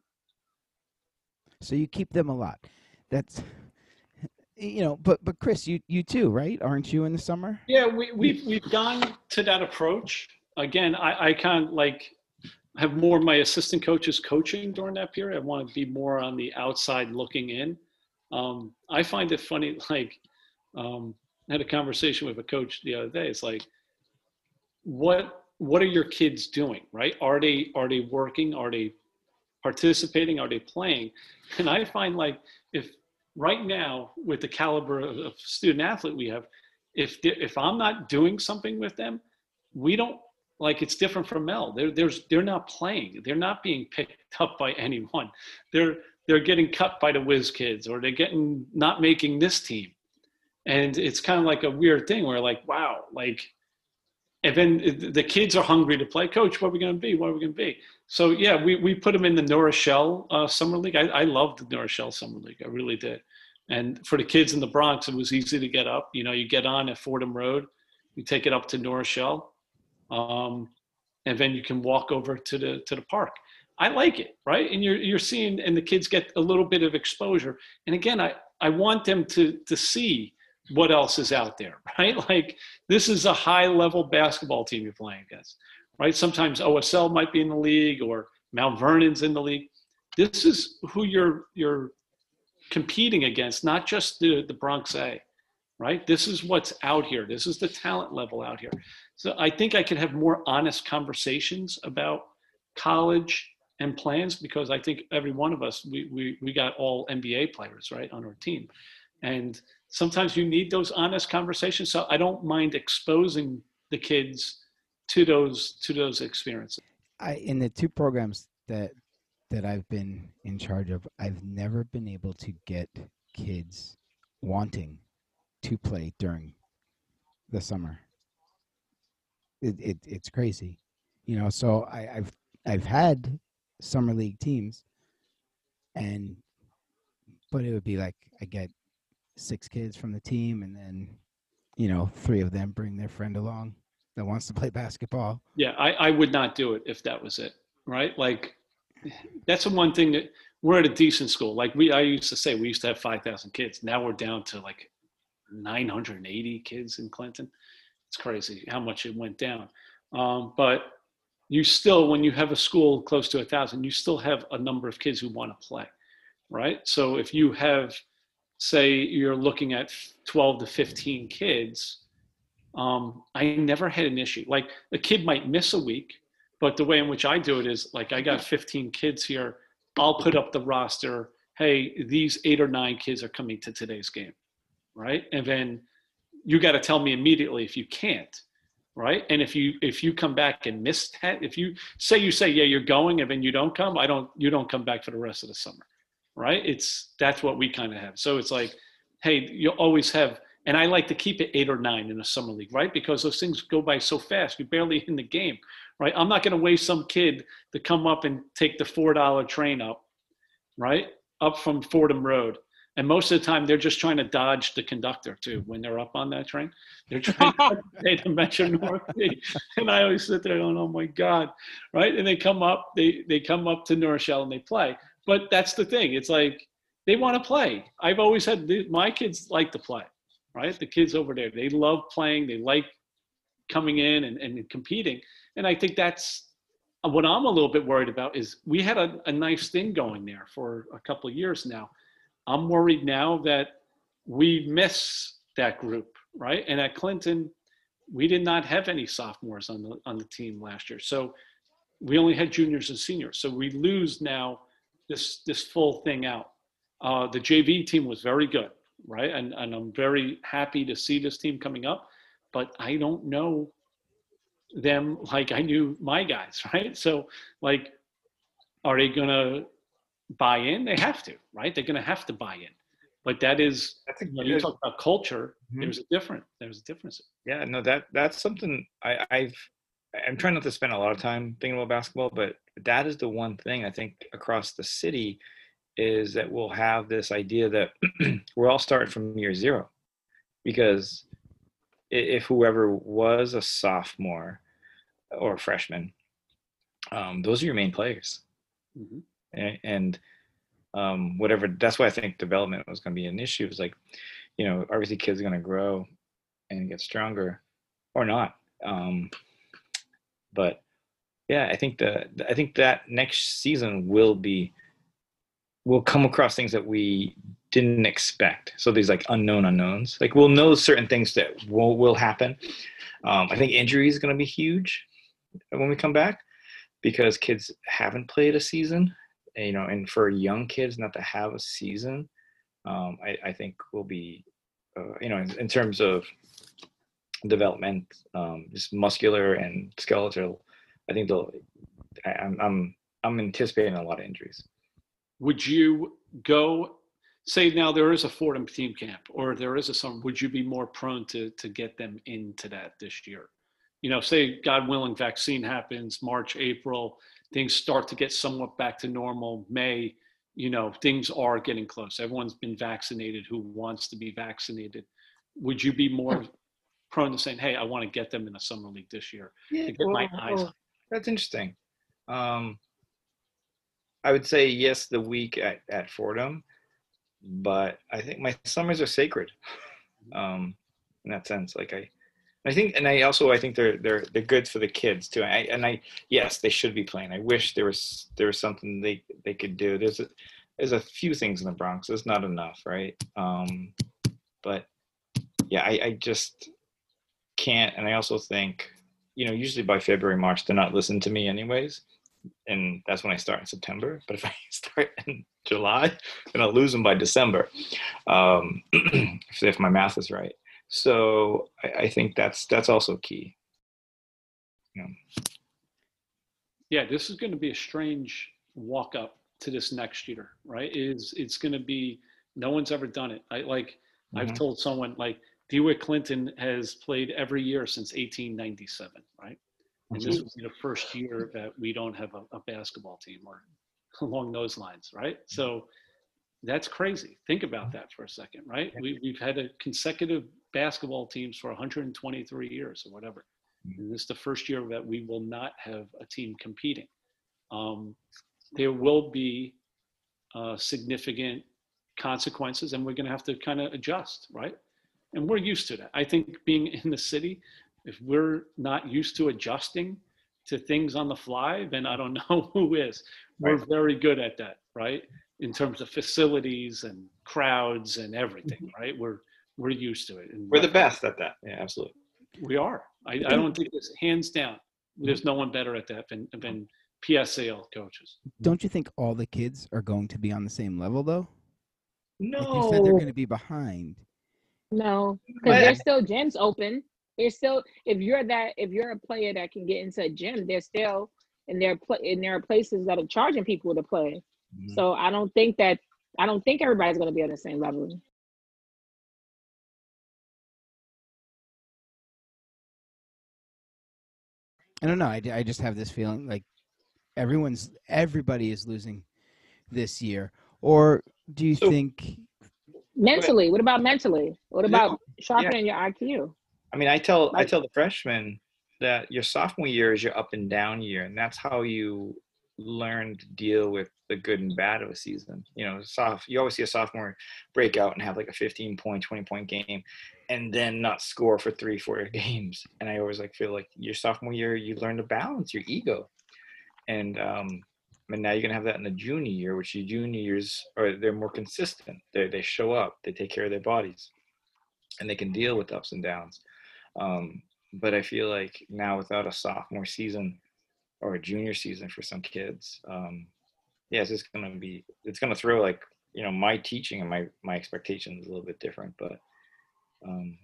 So you keep them a lot. That's you know, but but Chris, you you too, right? Aren't you in the summer? Yeah, we, we've we've gone to that approach. Again, I, I kind of like have more of my assistant coaches coaching during that period. I want to be more on the outside looking in. Um, I find it funny, like um, I had a conversation with a coach the other day. It's like, what what are your kids doing? Right? Are they are they working? Are they participating? Are they playing? And I find like if right now with the caliber of, student athlete we have, if if I'm not doing something with them, we don't like it's different from Mel. They're there's they're not playing. They're not being picked up by anyone. They're they're getting cut by the whiz kids or they're getting not making this team. And it's kind of like a weird thing where like, wow, like and then the kids are hungry to play. Coach, what are we going to be? What are we going to be? So yeah, we, we put them in the New Rochelle uh, Summer League. I, I loved the New Rochelle Summer League. I really did. And for the kids in the Bronx, it was easy to get up. You know, you get on at Fordham Road, you take it up to New Rochelle, um, and then you can walk over to the to the park. I like it, right? And you're you're seeing, and the kids get a little bit of exposure. And again, I I want them to to see what else is out there, right? Like this is a high level basketball team you're playing against, right? Sometimes OSL might be in the league or Mount Vernon's in the league. This is who you're you're competing against, not just the the Bronx A, right? This is what's out here. This is the talent level out here. So I think I could have more honest conversations about college and plans because I think every one of us we we we got all NBA players right on our team, and sometimes you need those honest conversations. So I don't mind exposing the kids to those to those experiences. I in the two programs that that I've been in charge of, I've never been able to get kids wanting to play during the summer. It, it it's crazy, you know. So I, I've I've had summer league teams, and but it would be like I get six kids from the team, and then you know three of them bring their friend along that wants to play basketball. Yeah, I, I would not do it if that was it, right? Like that's the one thing that we're at a decent school. Like we, I used to say we used to have 5,000 kids. Now we're down to like 980 kids in Clinton. It's crazy how much it went down. Um, but you still, when you have a school close to a thousand, you still have a number of kids who want to play, right? So if you have, say, you're looking at 12 to 15 kids, um, I never had an issue. Like a kid might miss a week, but the way in which I do it is like I got 15 kids here. I'll put up the roster. Hey, these eight or nine kids are coming to today's game, right? And then you got to tell me immediately if you can't, right? And if you if you come back and miss that, if you say you say yeah you're going and then you don't come, I don't you don't come back for the rest of the summer, right? It's that's what we kind of have. So it's like, hey, you always have and I like to keep it eight or nine in a summer league, right? Because those things go by so fast. You're barely in the game, right? I'm not going to waste some kid to come up and take the four dollar train up, right, up from Fordham Road. And most of the time, they're just trying to dodge the conductor too when they're up on that train. They're trying to pay the Metro North. And I always sit there going, "Oh my God!" Right? And they come up, they they come up to New Rochelle and they play. But that's the thing. It's like they want to play. I've always had my kids like to play right? The kids over there, they love playing. They like coming in and, and competing. And I think that's what I'm a little bit worried about is we had a, a nice thing going there for a couple of years now. I'm worried now that we miss that group, right? And at Clinton, we did not have any sophomores on the on the team last year. So we only had juniors and seniors. So we lose now this this full thing out. Uh, the JV team was very good, right? And and I'm very happy to see this team coming up, but I don't know them like I knew my guys, right? So like, are they gonna buy in? They have to, right? They're gonna have to buy in. But that is, you, know, you talk about culture. Mhm. There's a different. There's a difference. Yeah, no, that that's something I, I've I'm trying not to spend a lot of time thinking about basketball, but that is the one thing I think across the city is that we'll have this idea that we're all starting from year zero. Because if whoever was a sophomore or a freshman, um, those are your main players. Mhm. A- and um, whatever that's why i think development was going to be an issue is like you know obviously kids are going to grow and get stronger or not um, but yeah i think the i think that next season will be will come across things that we didn't expect so these like unknown unknowns like we'll know certain things that will, will happen um, i think injury is going to be huge when we come back because kids haven't played a season you know, and for young kids not to have a season, um, I, I think will be, uh, you know, in, in terms of development, um, just muscular and skeletal. I think they'll. I, I'm I'm I'm anticipating a lot of injuries. Would you go? Say now there is a Fordham team camp, or there is a summer. Would you be more prone to to get them into that this year? You know, say God willing, vaccine happens March, April things start to get somewhat back to normal may you know things are getting close everyone's been vaccinated who wants to be vaccinated would you be more prone to saying hey i want to get them in a summer league this year to get my eyes on That's interesting. Um, I would say yes, the week at, at Fordham, but I think my summers are sacred. Um, in that sense, like I, I think, and I also I think they're they're they're good for the kids too. I, and I yes, they should be playing. I wish there was there was something they they could do. There's a there's a few things in the Bronx. There's not enough, right? Um, but yeah, I, I just can't. And I also think you know, usually by February, March, they're not listening to me anyways. And that's when I start in September. But if I start in July, then I'll lose them by December, um, if, if my math is right. So I, I think that's that's also key. Know, yeah this is going to be a strange walk up to this next year right is it's going to be no one's ever done it i like i've Mhm. told someone like dewitt clinton has played every year since 1897 right and this will be the first year that we don't have a, a basketball team or along those lines right? So that's crazy. Think about that for a second right? We, we've had a consecutive basketball teams for 123 years or whatever. And this is the first year that we will not have a team competing. Um, there will be uh, significant consequences, and we're going to have to kind of adjust, right? And we're used to that. I think being in the city, if we're not used to adjusting to things on the fly, then I don't know who is. We're Right. very good at that, right? In terms of facilities and crowds and everything, mm-hmm. right? We're we're used to it. And we're the best at that. Yeah, absolutely. we are. I, I don't think it's hands down. There's no one better at that than, than PSAL coaches. Don't you think all the kids are going to be on the same level though? No, Like you said, they're going to be behind. No, because But- there's still gyms open. There's still if you're that if you're a player that can get into a gym, there's still and there are pla- and there are places that are charging people to play. Mhm. So I don't think that I don't think everybody's going to be on the same level. I don't know. I, I just have this feeling like everyone's everybody is losing this year. Or do you So- think? Mentally, what about mentally? What Yeah, about sharpening your IQ? I mean, I tell I tell the freshmen that your sophomore year is your up and down year, and that's how you learn to deal with the good and bad of a season. You know, soft. You always see a sophomore break out and have like a 15 point, 20 point game, and then not score for three, four games. And I always like feel like your sophomore year, you learn to balance your ego, and um, and now you're gonna have that in the junior year, which your junior years are they're more consistent. They they show up, they take care of their bodies, and they can deal with ups and downs. Um, but I feel like now without a sophomore season or a junior season for some kids, um, yeah, it's just gonna be it's gonna throw like you know my teaching and my my expectations a little bit different, but um,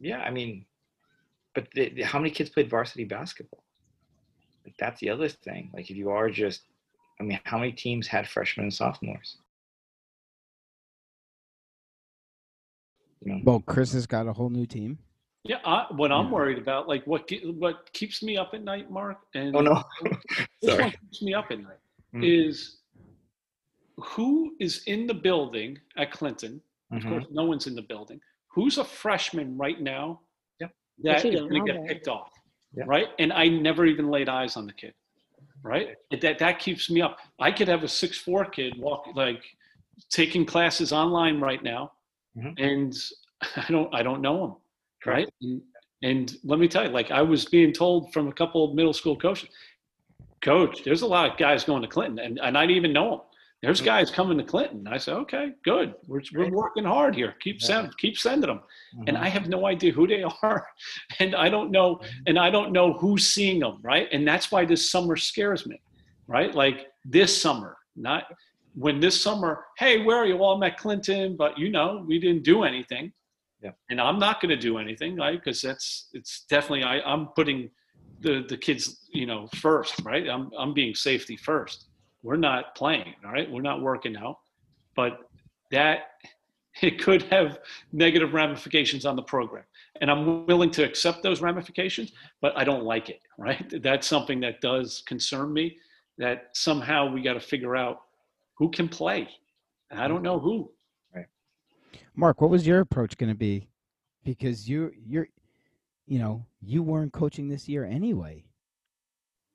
yeah, I mean, but the, the, how many kids played varsity basketball? Like that's the other thing. Like if you are just, I mean, how many teams had freshmen and sophomores? You know? Well, Chris has got a whole new team. Yeah, I, what I'm worried about, like what what keeps me up at night, Mark, and oh no, this one keeps me up at night mm-hmm. is who is in the building at Clinton. Of mm-hmm. course, no one's in the building. Who's a freshman right now yeah. that is going to get picked off, yeah. right? And I never even laid eyes on the kid, right? That that keeps me up. I could have a six four kid walk like taking classes online right now, mm-hmm. and I don't I don't know him right? And, and let me tell you, like I was being told from a couple of middle school coaches, coach, there's a lot of guys going to Clinton, and, and I didn't even know them. There's mm-hmm. guys coming to Clinton. I said, okay, good. We're, we're working hard here. Keep yeah. send, keep sending them. Mm-hmm. And I have no idea who they are, and I don't know, mm-hmm. and I don't know who's seeing them, right? And that's why this summer scares me, right? Like this summer, not when this summer. Hey, where are you? Well, I'm at Clinton, but you know, we didn't do anything. Yeah. And I'm not going to do anything, right? Because that's it's definitely I, I'm putting the the kids, you know, first, right? I'm I'm being safety first. We're not playing, all right? We're not working out, but that it could have negative ramifications on the program. And I'm willing to accept those ramifications, but I don't like it, right? That's something that does concern me that somehow we got to figure out who can play. I don't know who. Mark, what was your approach going to be? Because you you're you know, you weren't coaching this year anyway.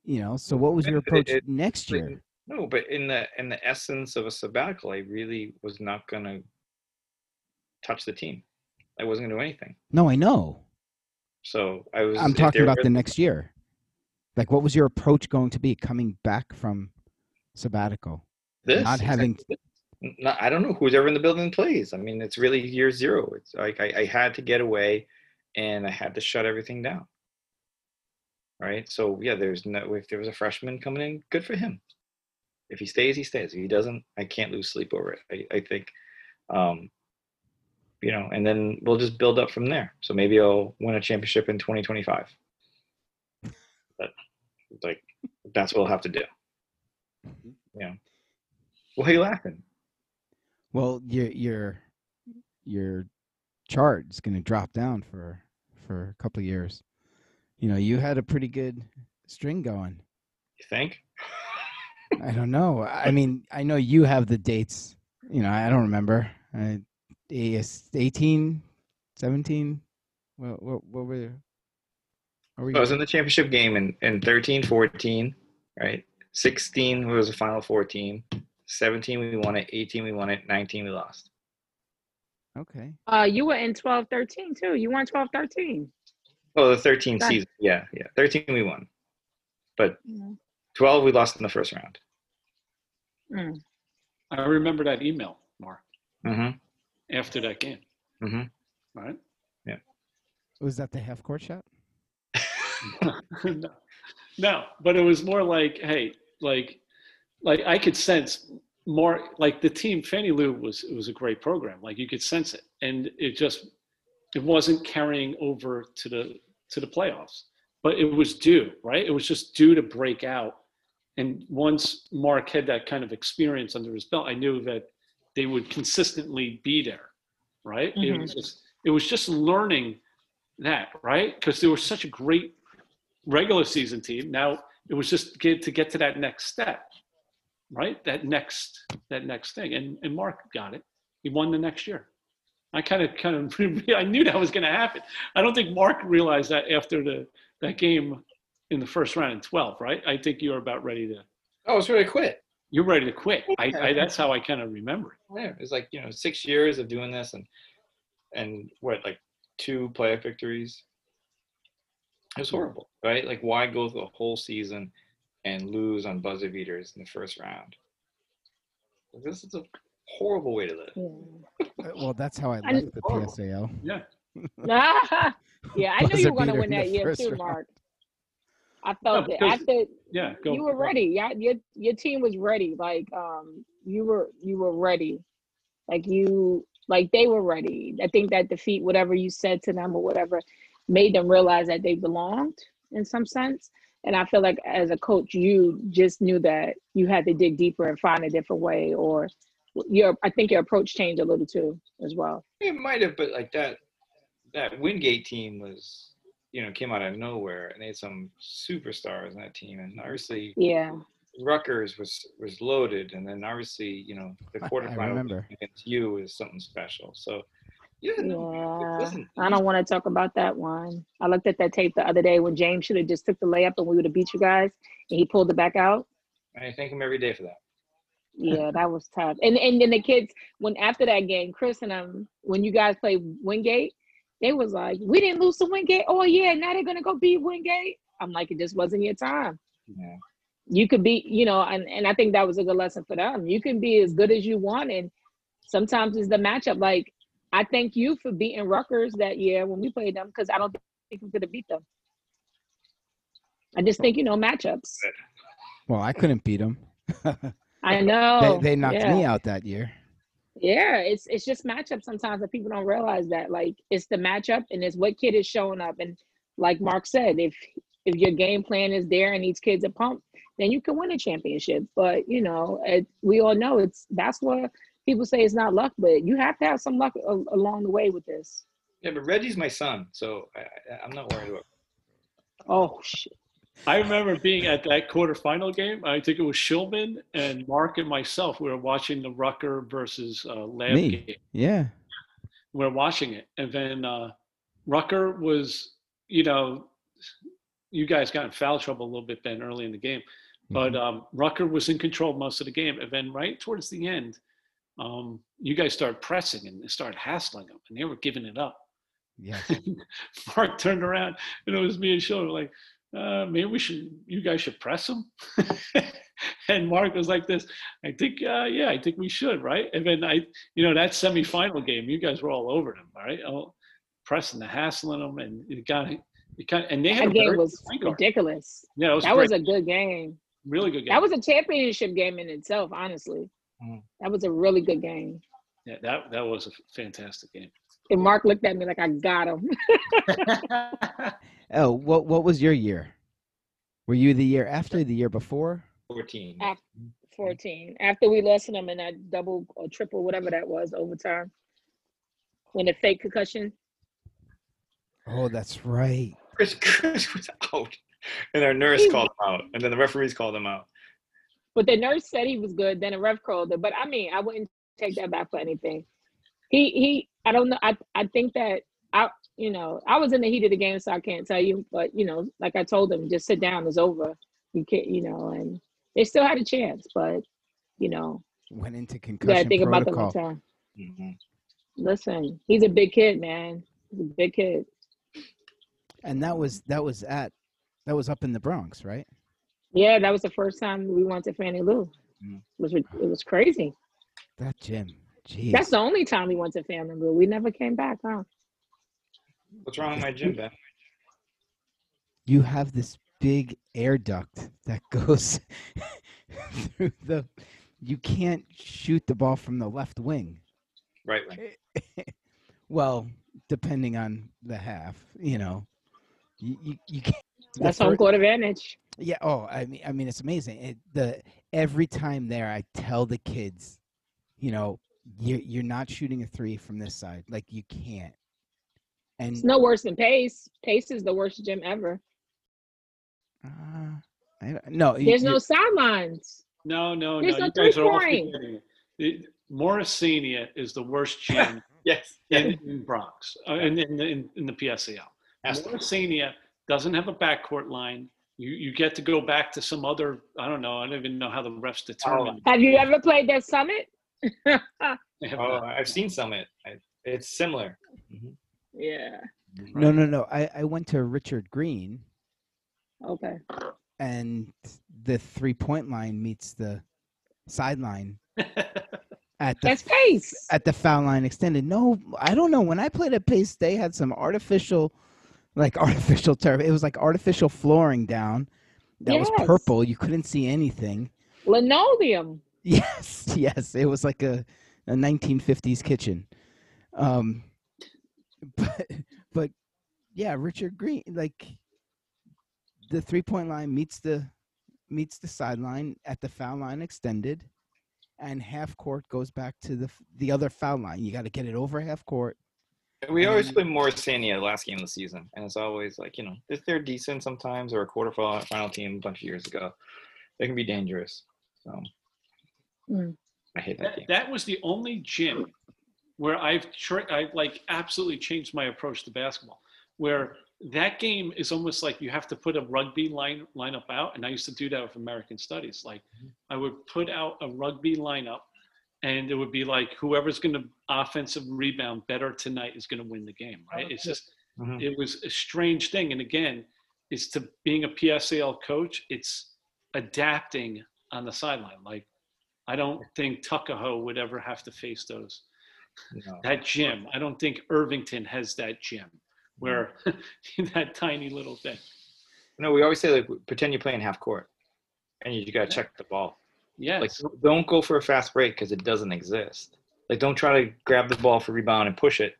You know, so what was your approach it, it, next year? No, but in the in the essence of a sabbatical, I really was not going to touch the team. I wasn't going to do anything. No, I know. So I was. I'm talking about the next year. Like, what was your approach going to be coming back from sabbatical? This not having not, I don't know who's ever in the building plays. I mean, it's really year zero. It's like I, I had to get away, and I had to shut everything down. Right. So yeah, there's no. If there was a freshman coming in, good for him. If he stays, he stays. If he doesn't, I can't lose sleep over it. I, I think, um, you know, and then we'll just build up from there. So maybe I'll win a championship in 2025. But like, that's what I'll have to do. Yeah. Why are you laughing? Well, your your your chart's going to drop down for for a couple of years. You know, you had a pretty good string going. You think? I don't know. I mean, I know you have the dates. You know, I don't remember. Uh, 18, 17? What, what, what were you? I was in the championship game in, in 13, 14, right? 16 was the final 14. 17 we won it 18 we won it 19 we lost. Okay. Uh you were in 12 13 too. You won 12 13 oh the 13 That's... season. Yeah yeah. 13 we won. But mm-hmm. 12 we lost in the first round. Mm. i remember that email mark mm-hmm. after that game. Mm-hmm. right? Yeah. Was that the half court shot? No. no but it was more like hey like like I could sense more like the team Fannie Lou was it was a great program. Like you could sense it, and it just it wasn't carrying over to the to the playoffs, but it was due, right? It was just due to break out. And once Mark had that kind of experience under his belt, I knew that they would consistently be there, right? Mm-hmm. It was just it was just learning that, right? Because they were such a great regular season team. Now it was just get to get to that next step right? That next that next thing. And and Mark got it. He won the next year. I kind of kind of I knew that was going to happen. I don't think Mark realized that after the that game in the first round in 12, right? I think you were about ready to. Oh, I was ready to quit. You're ready to quit. I, I that's how I kind of remember it. Yeah, it's like you know six years of doing this and and what like two playoff victories. It was horrible, right? Like why go through the whole season and lose on buzzer beaters in the first round? This is a horrible way to live. Yeah. Uh, Well, that's how I I- like the Horrible. PSAL. Yeah. Ah, yeah, I knew you were going to win that year too, round. Mark. I felt it I after Yeah. Go. you were ready. Yeah, your your team was ready. Like um, you were you were ready. Like you like they were ready. I think that defeat, whatever you said to them or whatever, made them realize that they belonged in some sense. And I feel like as a coach, you just knew that you had to dig deeper and find a different way, or your I think your approach changed a little too as well. It might have, but like that that Wingate team was, you know, came out of nowhere and they had some superstars on that team. And obviously Yeah. Rutgers was was loaded and then obviously, you know, the I- I quarterfinal against you is something special. So yeah, no, Yeah, listen, I don't want to talk about that one. I looked at that tape the other day when James should have just took the layup and we would have beat you guys, and he pulled it back out. I thank him every day for that. Yeah, that was tough. And and then the kids, when after that game, Chris and um, when you guys played Wingate, they was like, "We didn't lose to Wingate. Oh yeah, now they're gonna go beat Wingate." I'm like, it just wasn't your time. Yeah. You could be, you know, and and I think that was a good lesson for them. You can be as good as you want, and sometimes it's the matchup. Like I thank you for beating Rutgers that year when we played them because I don't think we could have beat them. I just think you know matchups. Well, I couldn't beat them. I know they, they knocked yeah. me out that year. Yeah, it's it's just matchup sometimes that people don't realize that. Like it's the matchup and it's what kid is showing up. And like Mark said, if if your game plan is there and these kids are pumped, then you can win a championship. But you know, it, we all know it's that's what people say it's not luck, but you have to have some luck a, along the way with this. Yeah, but Reggie's my son, so I, I, I'm not worried about. Oh shit! I remember being at that quarterfinal game. I think it was Shilman and Mark and myself. We were watching the Rucker versus uh, Lab Me. game. Yeah. We are watching it, and then uh, Rucker was, you know, you guys got in foul trouble a little bit then early in the game, but um, Rucker was in control most of the game, and then right towards the end, um, you guys started pressing and started hassling them, and they were giving it up. Yeah. Mark turned around and it was me and Sean. Like, uh, maybe we should, you guys should press them. and Mark was like this. I think, uh, yeah, I think we should, right? And then I, you know, that semifinal game, you guys were all over them, all right? All pressing the hassling them, and it got it kind and they had That a game was good point guard. ridiculous. Yeah, it was That great. was a good game. really good game. That was a championship game in itself, honestly. Mhm. That was a really good game. yeah, that that was a fantastic game. And Mark looked at me like I got him. Oh, what what was your year? Were you the year after, the year before? 14. Af- 14. After we lost to them in that double or triple, whatever that was, overtime. When the fake concussion. Oh, that's right. Chris, Chris was out, and our nurse He- called him out, and then the referees called him out. But the nurse said he was good. Then a ref called it. But I mean, I wouldn't take that back for anything. He he. I don't know. I I think that I you know I was in the heat of the game, so I can't tell you. But you know, like I told them, just sit down. It's over. You can't. You know, and they still had a chance, but you know, Went into you concussion gotta think about protocol. the time. Mhm. Listen, he's a big kid, man. He's a big kid. and that was that was at that was up in the Bronx, right? Yeah, that was the first time we went to Fannie Lou. Mm. It was it was crazy. That gym. Jeez. That's the only time we went to Fannie Lou. We never came back, huh? What's wrong with my gym, Ben? you have this big air duct that goes through the you can't shoot the ball from the left wing. Right wing. well, depending on the half, you know. You you, you can't the That's home fir- court advantage. Yeah, oh, I mean I mean it's amazing. It, the every time there I tell the kids, you know, you're you're not shooting a 3 from this side. Like you can't. And It's no worse than Pace. Pace is the worst gym ever. uh, I don't, no, There's you- no sidelines. No, no, There's no. no You guys are all three-point. forgetting Morrisania is the worst gym Yes. in, in Bronx, uh, in, in, in, in the PSAL. Has. Morrisania doesn't have a backcourt line. You you get to go back to some other. I don't know. I don't even know how the refs determine. Oh. Have you ever played their summit? Oh. I've seen Summit. I, it's similar. Mm-hmm. yeah. Mm-hmm. No, no, no. I, I went to Richard Green, Okay. and the three point line meets the sideline at the That's pace. at the foul line extended. No, I don't know. When I played at Pace, they had some artificial, like artificial turf. It was like artificial flooring down that was purple. You couldn't see anything. Linoleum. Yes, yes. It was like a, a 1950s kitchen. Um, but but yeah, Richard Green, like the three point line meets the meets the sideline at the foul line extended, and half court goes back to the the other foul line. You got to get it over half court. We always Um, play Morrisania the last game of the season, and it's always like you know if they're decent sometimes or a quarterfinal final team a bunch of years ago, they can be dangerous. So Mm. I hate that That, game. that was the only gym where I've tri- I like absolutely changed my approach to basketball. Where that game is almost like you have to put a rugby line lineup out, and I used to do that with American Studies. Like I would put out a rugby lineup, and it would be like whoever's going to offensive rebound better tonight is going to win the game. Right? It's just Mhm. it was a strange thing. And again, it's to being a PSAL coach, it's adapting on the sideline. Like I don't think Tuckahoe would ever have to face those No. that gym. I don't think Irvington has that gym where that tiny little thing. No, we always say like pretend you're playing half court, and you, got to check the ball. Yes. Like don't go for a fast break because it doesn't exist. Like don't try to grab the ball for rebound and push it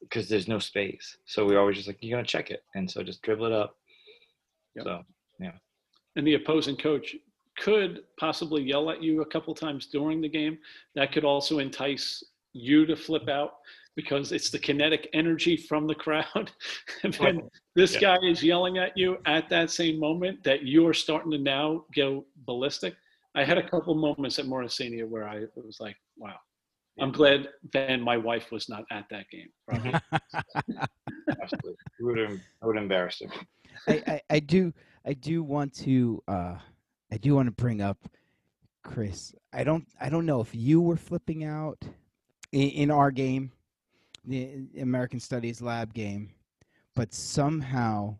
because there's no space. So we always just like you gotta check it, and so just dribble it up. Yep. So yeah. and the opposing coach could possibly yell at you a couple times during the game. That could also entice you to flip mm-hmm. out because it's the kinetic energy from the crowd. and then this Yeah. guy is yelling at you at that same moment that you're starting to now go ballistic. I had a couple moments at Morrisania where I was like, wow. I'm glad Ben, my wife, was not at that game. Probably. absolutely, it would I would embarrass him. I, I, I do I do want to uh I do want to bring up Chris. I don't I don't know if you were flipping out in, in our game, the American Studies lab game, but somehow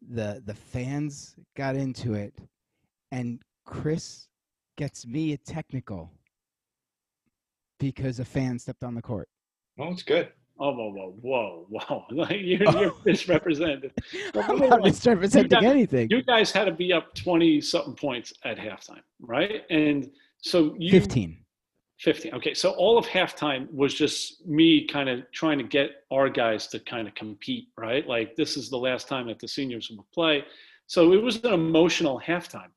the the fans got into it and Chris gets me a technical because a fan stepped on the court. Oh, it's good. Oh, whoa, whoa, whoa, whoa. Like, oh. you're, you're misrepresented. I'm not one, misrepresenting got- anything. you guys had to be up 20 something points at halftime, right? And so you 15. 15. Okay. So all of halftime was just me kind of trying to get our guys to kind of compete, right? Like this is the last time that the seniors will play. So it was an emotional halftime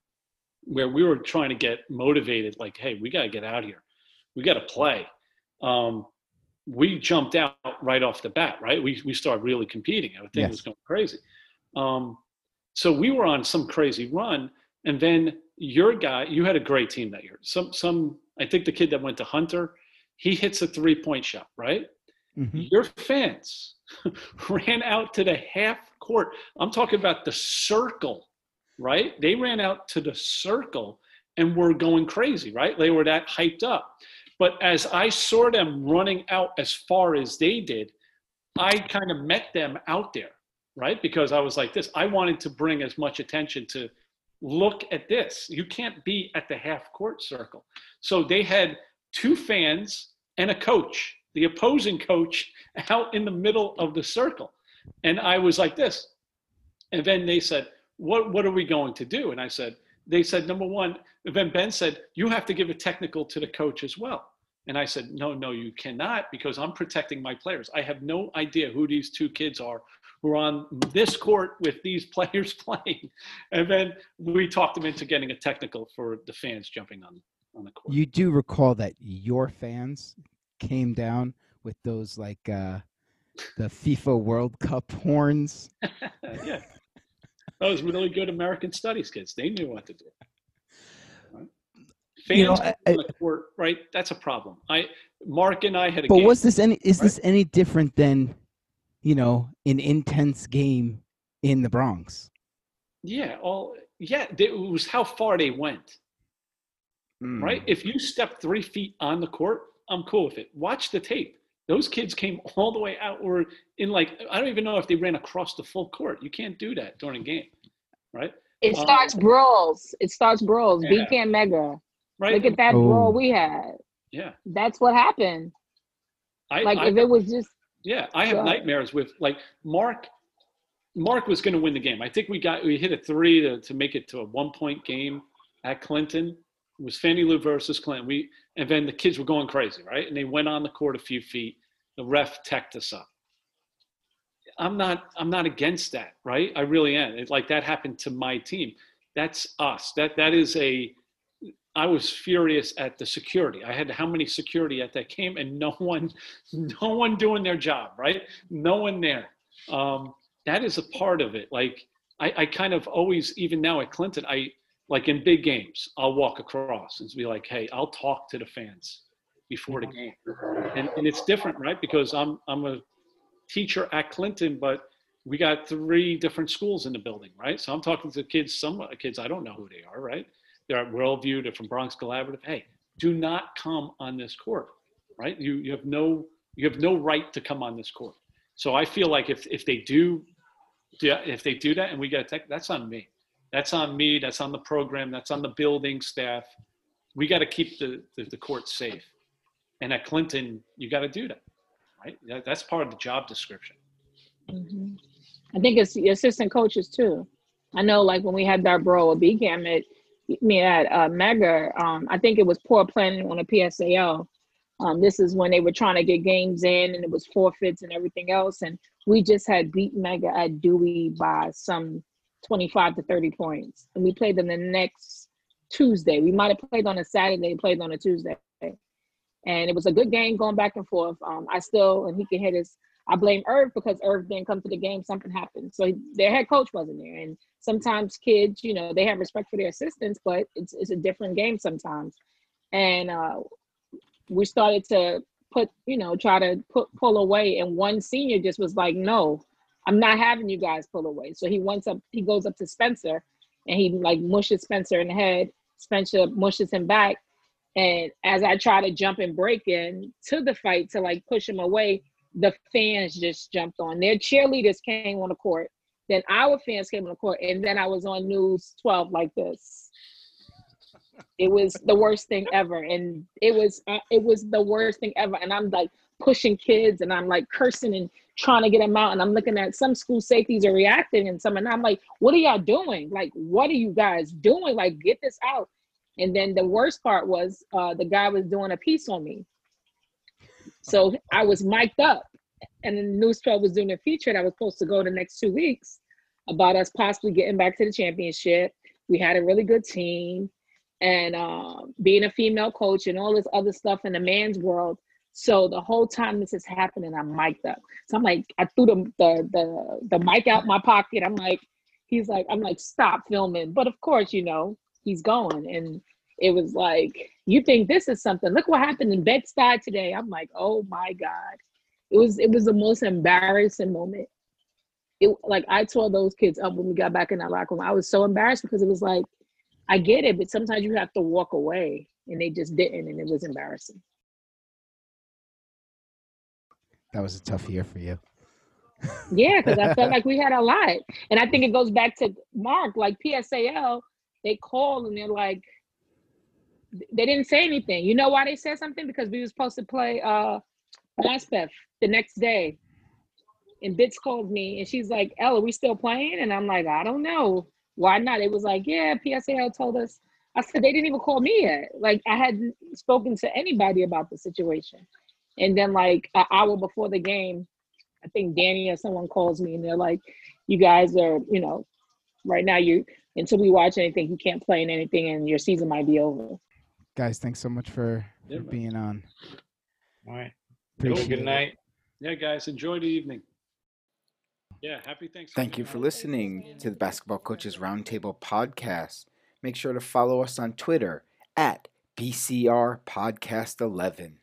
where we were trying to get motivated, like, hey, we got to get out here. We got to play. Um, we jumped out right off the bat, right? We, we started really competing. Everything Yes. was going crazy. Um, so we were on some crazy run. And then your guy, you had a great team that year. Some, some, I think the kid that went to Hunter, he hits a three point shot, right? Mhm. Your fans ran out to the half court. I'm talking about the circle, right? They ran out to the circle and were going crazy, right? They were that hyped up. But as I saw them running out as far as they did, I kind of met them out there, right? Because I was like this. I wanted to bring as much attention to look at this. You can't be at the half court circle. So they had two fans and a coach, the opposing coach, out in the middle of the circle. And I was like this. And then they said, What what are we going to do? And I said, they said, number one, then Ben said, you have to give a technical to the coach as well. And I said, no, no, you cannot because I'm protecting my players. I have no idea who these two kids are who are on this court with these players playing. And then we talked them into getting a technical for the fans jumping on, on the court. You do recall that your fans came down with those like uh the FIFA World Cup horns. yeah. Those really good American studies kids. They knew what to do. Right? Fans You know, I- on the court, right? That's a problem. I Mark and I had a But game. was this any is right? this any different than, you know, an intense game in the Bronx? Yeah, all yeah. It was how far they went, Mm. right? If you step three feet on the court, I'm cool with it. Watch the tape. Those kids came all the way out, or in like I don't even know if they ran across the full court. You can't do that during a game, right? It Um, starts brawls. It starts brawls. Yeah. B Camp Mega. Right? Look at that Oh. brawl we had. yeah. That's what happened. I, Like I, if it was just Yeah, I have Go nightmares with like Mark. Mark was going to win the game. I think we got we hit a three to, to make it to a one point game at Clinton. It was Fannie Lou versus Clinton. We and then the kids were going crazy, right? And they went on the court a few feet. The ref teched us up. I'm not I'm not against that, right? I really am. It, like that happened to my team. That's us. That that is a I was furious at the security. I had how many security at that game, and no one, no one doing their job, right? No one there. Um, that is a part of it. Like I, I kind of always, even now at Clinton, I like in big games, I'll walk across and be like, "Hey, I'll talk to the fans before the mm-hmm. game," and, and it's different, right? Because I'm I'm a teacher at Clinton, but we got three different schools in the building, right? So I'm talking to kids, some uh, kids I don't know who they are, right? They're at Worldview, they're from Bronx Collaborative. Hey, do not come on this court, right? You you have no you have no right to come on this court. So I feel like if if they do, yeah, if they do that and we get attacked, that's on me. That's on me. That's on the program. That's on the building staff. We got to keep the, the the court safe. And at Clinton, you got to do that, right? That, that's part of the job description. Mhm. I think it's the assistant coaches too. I know, like when we had that brawl with B Cam, it me at uh, Mega. Um, I think it was poor planning on a PSAL. Um, this is when they were trying to get games in, and it was forfeits and everything else. And we just had beat Mega at Dewey by some twenty-five to thirty points, and we played them the next Tuesday. We might have played on a Saturday, played on a Tuesday, and it was a good game going back and forth. Um, I still, and he can hit his I blame Irv because Irv didn't come to the game. Something happened. So their head coach wasn't there. And sometimes kids, you know, they have respect for their assistants, but it's, it's a different game sometimes. And uh, we started to put, you know, try to put pull away. And one senior just was like, no, I'm not having you guys pull away. So he wants up, he goes up to Spencer and he like mushes Spencer in the head. Spencer mushes him back. And as I try to jump and break in to the fight to like push him away, the fans just jumped on. Their cheerleaders came on the court. Then our fans came on the court, and then I was on News 12 like this. It was the worst thing ever, and it was uh, it was the worst thing ever. And I'm like pushing kids, and I'm like cursing and trying to get them out. And I'm looking at some school safeties are reacting, and some, and I'm like, "What are y'all doing? Like, what are you guys doing? Like, get this out!" And then the worst part was uh, the guy was doing a piece on me. So I was mic'd up, and then News 12 was doing a feature that was supposed to go the next two weeks about us possibly getting back to the championship. We had a really good team, and uh, being a female coach and all this other stuff in the man's world. So the whole time this is happening, I'm mic'd up. So I'm like, I threw the the the, the mic out my pocket. I'm like, he's like, I'm like, stop filming. But of course, you know, he's going, and it was like, you think this is something? Look what happened in Bed-Stuy today. I'm like, oh my god, it was it was the most embarrassing moment. It like I tore those kids up when we got back in that locker room. I was so embarrassed because it was like, I get it, but sometimes you have to walk away, and they just didn't, and it was embarrassing. That was a tough year for you. Yeah, because I felt like we had a lot, and I think it goes back to Mark. Like PSAL, they call and they're like, they didn't say anything. You know why they said something? Because we were supposed to play uh Maspeth the next day. And Bits called me and she's like, Ella, are we still playing? And I'm like, I don't know. Why not? It was like, yeah, PSAL told us. I said, they didn't even call me yet. Like, I hadn't spoken to anybody about the situation. And then, like, an hour before the game, I think Danny or someone calls me and they're like, you guys are, you know, right now, you, until we watch anything, you can't play in anything and your season might be over. Guys, thanks so much for, for being on. All right. Appreciate Good it. night. Yeah, guys, enjoy the evening. Yeah, happy Thanksgiving. Thank you for listening to the Basketball Coaches Roundtable podcast. Make sure to follow us on Twitter at BCR Podcast 11.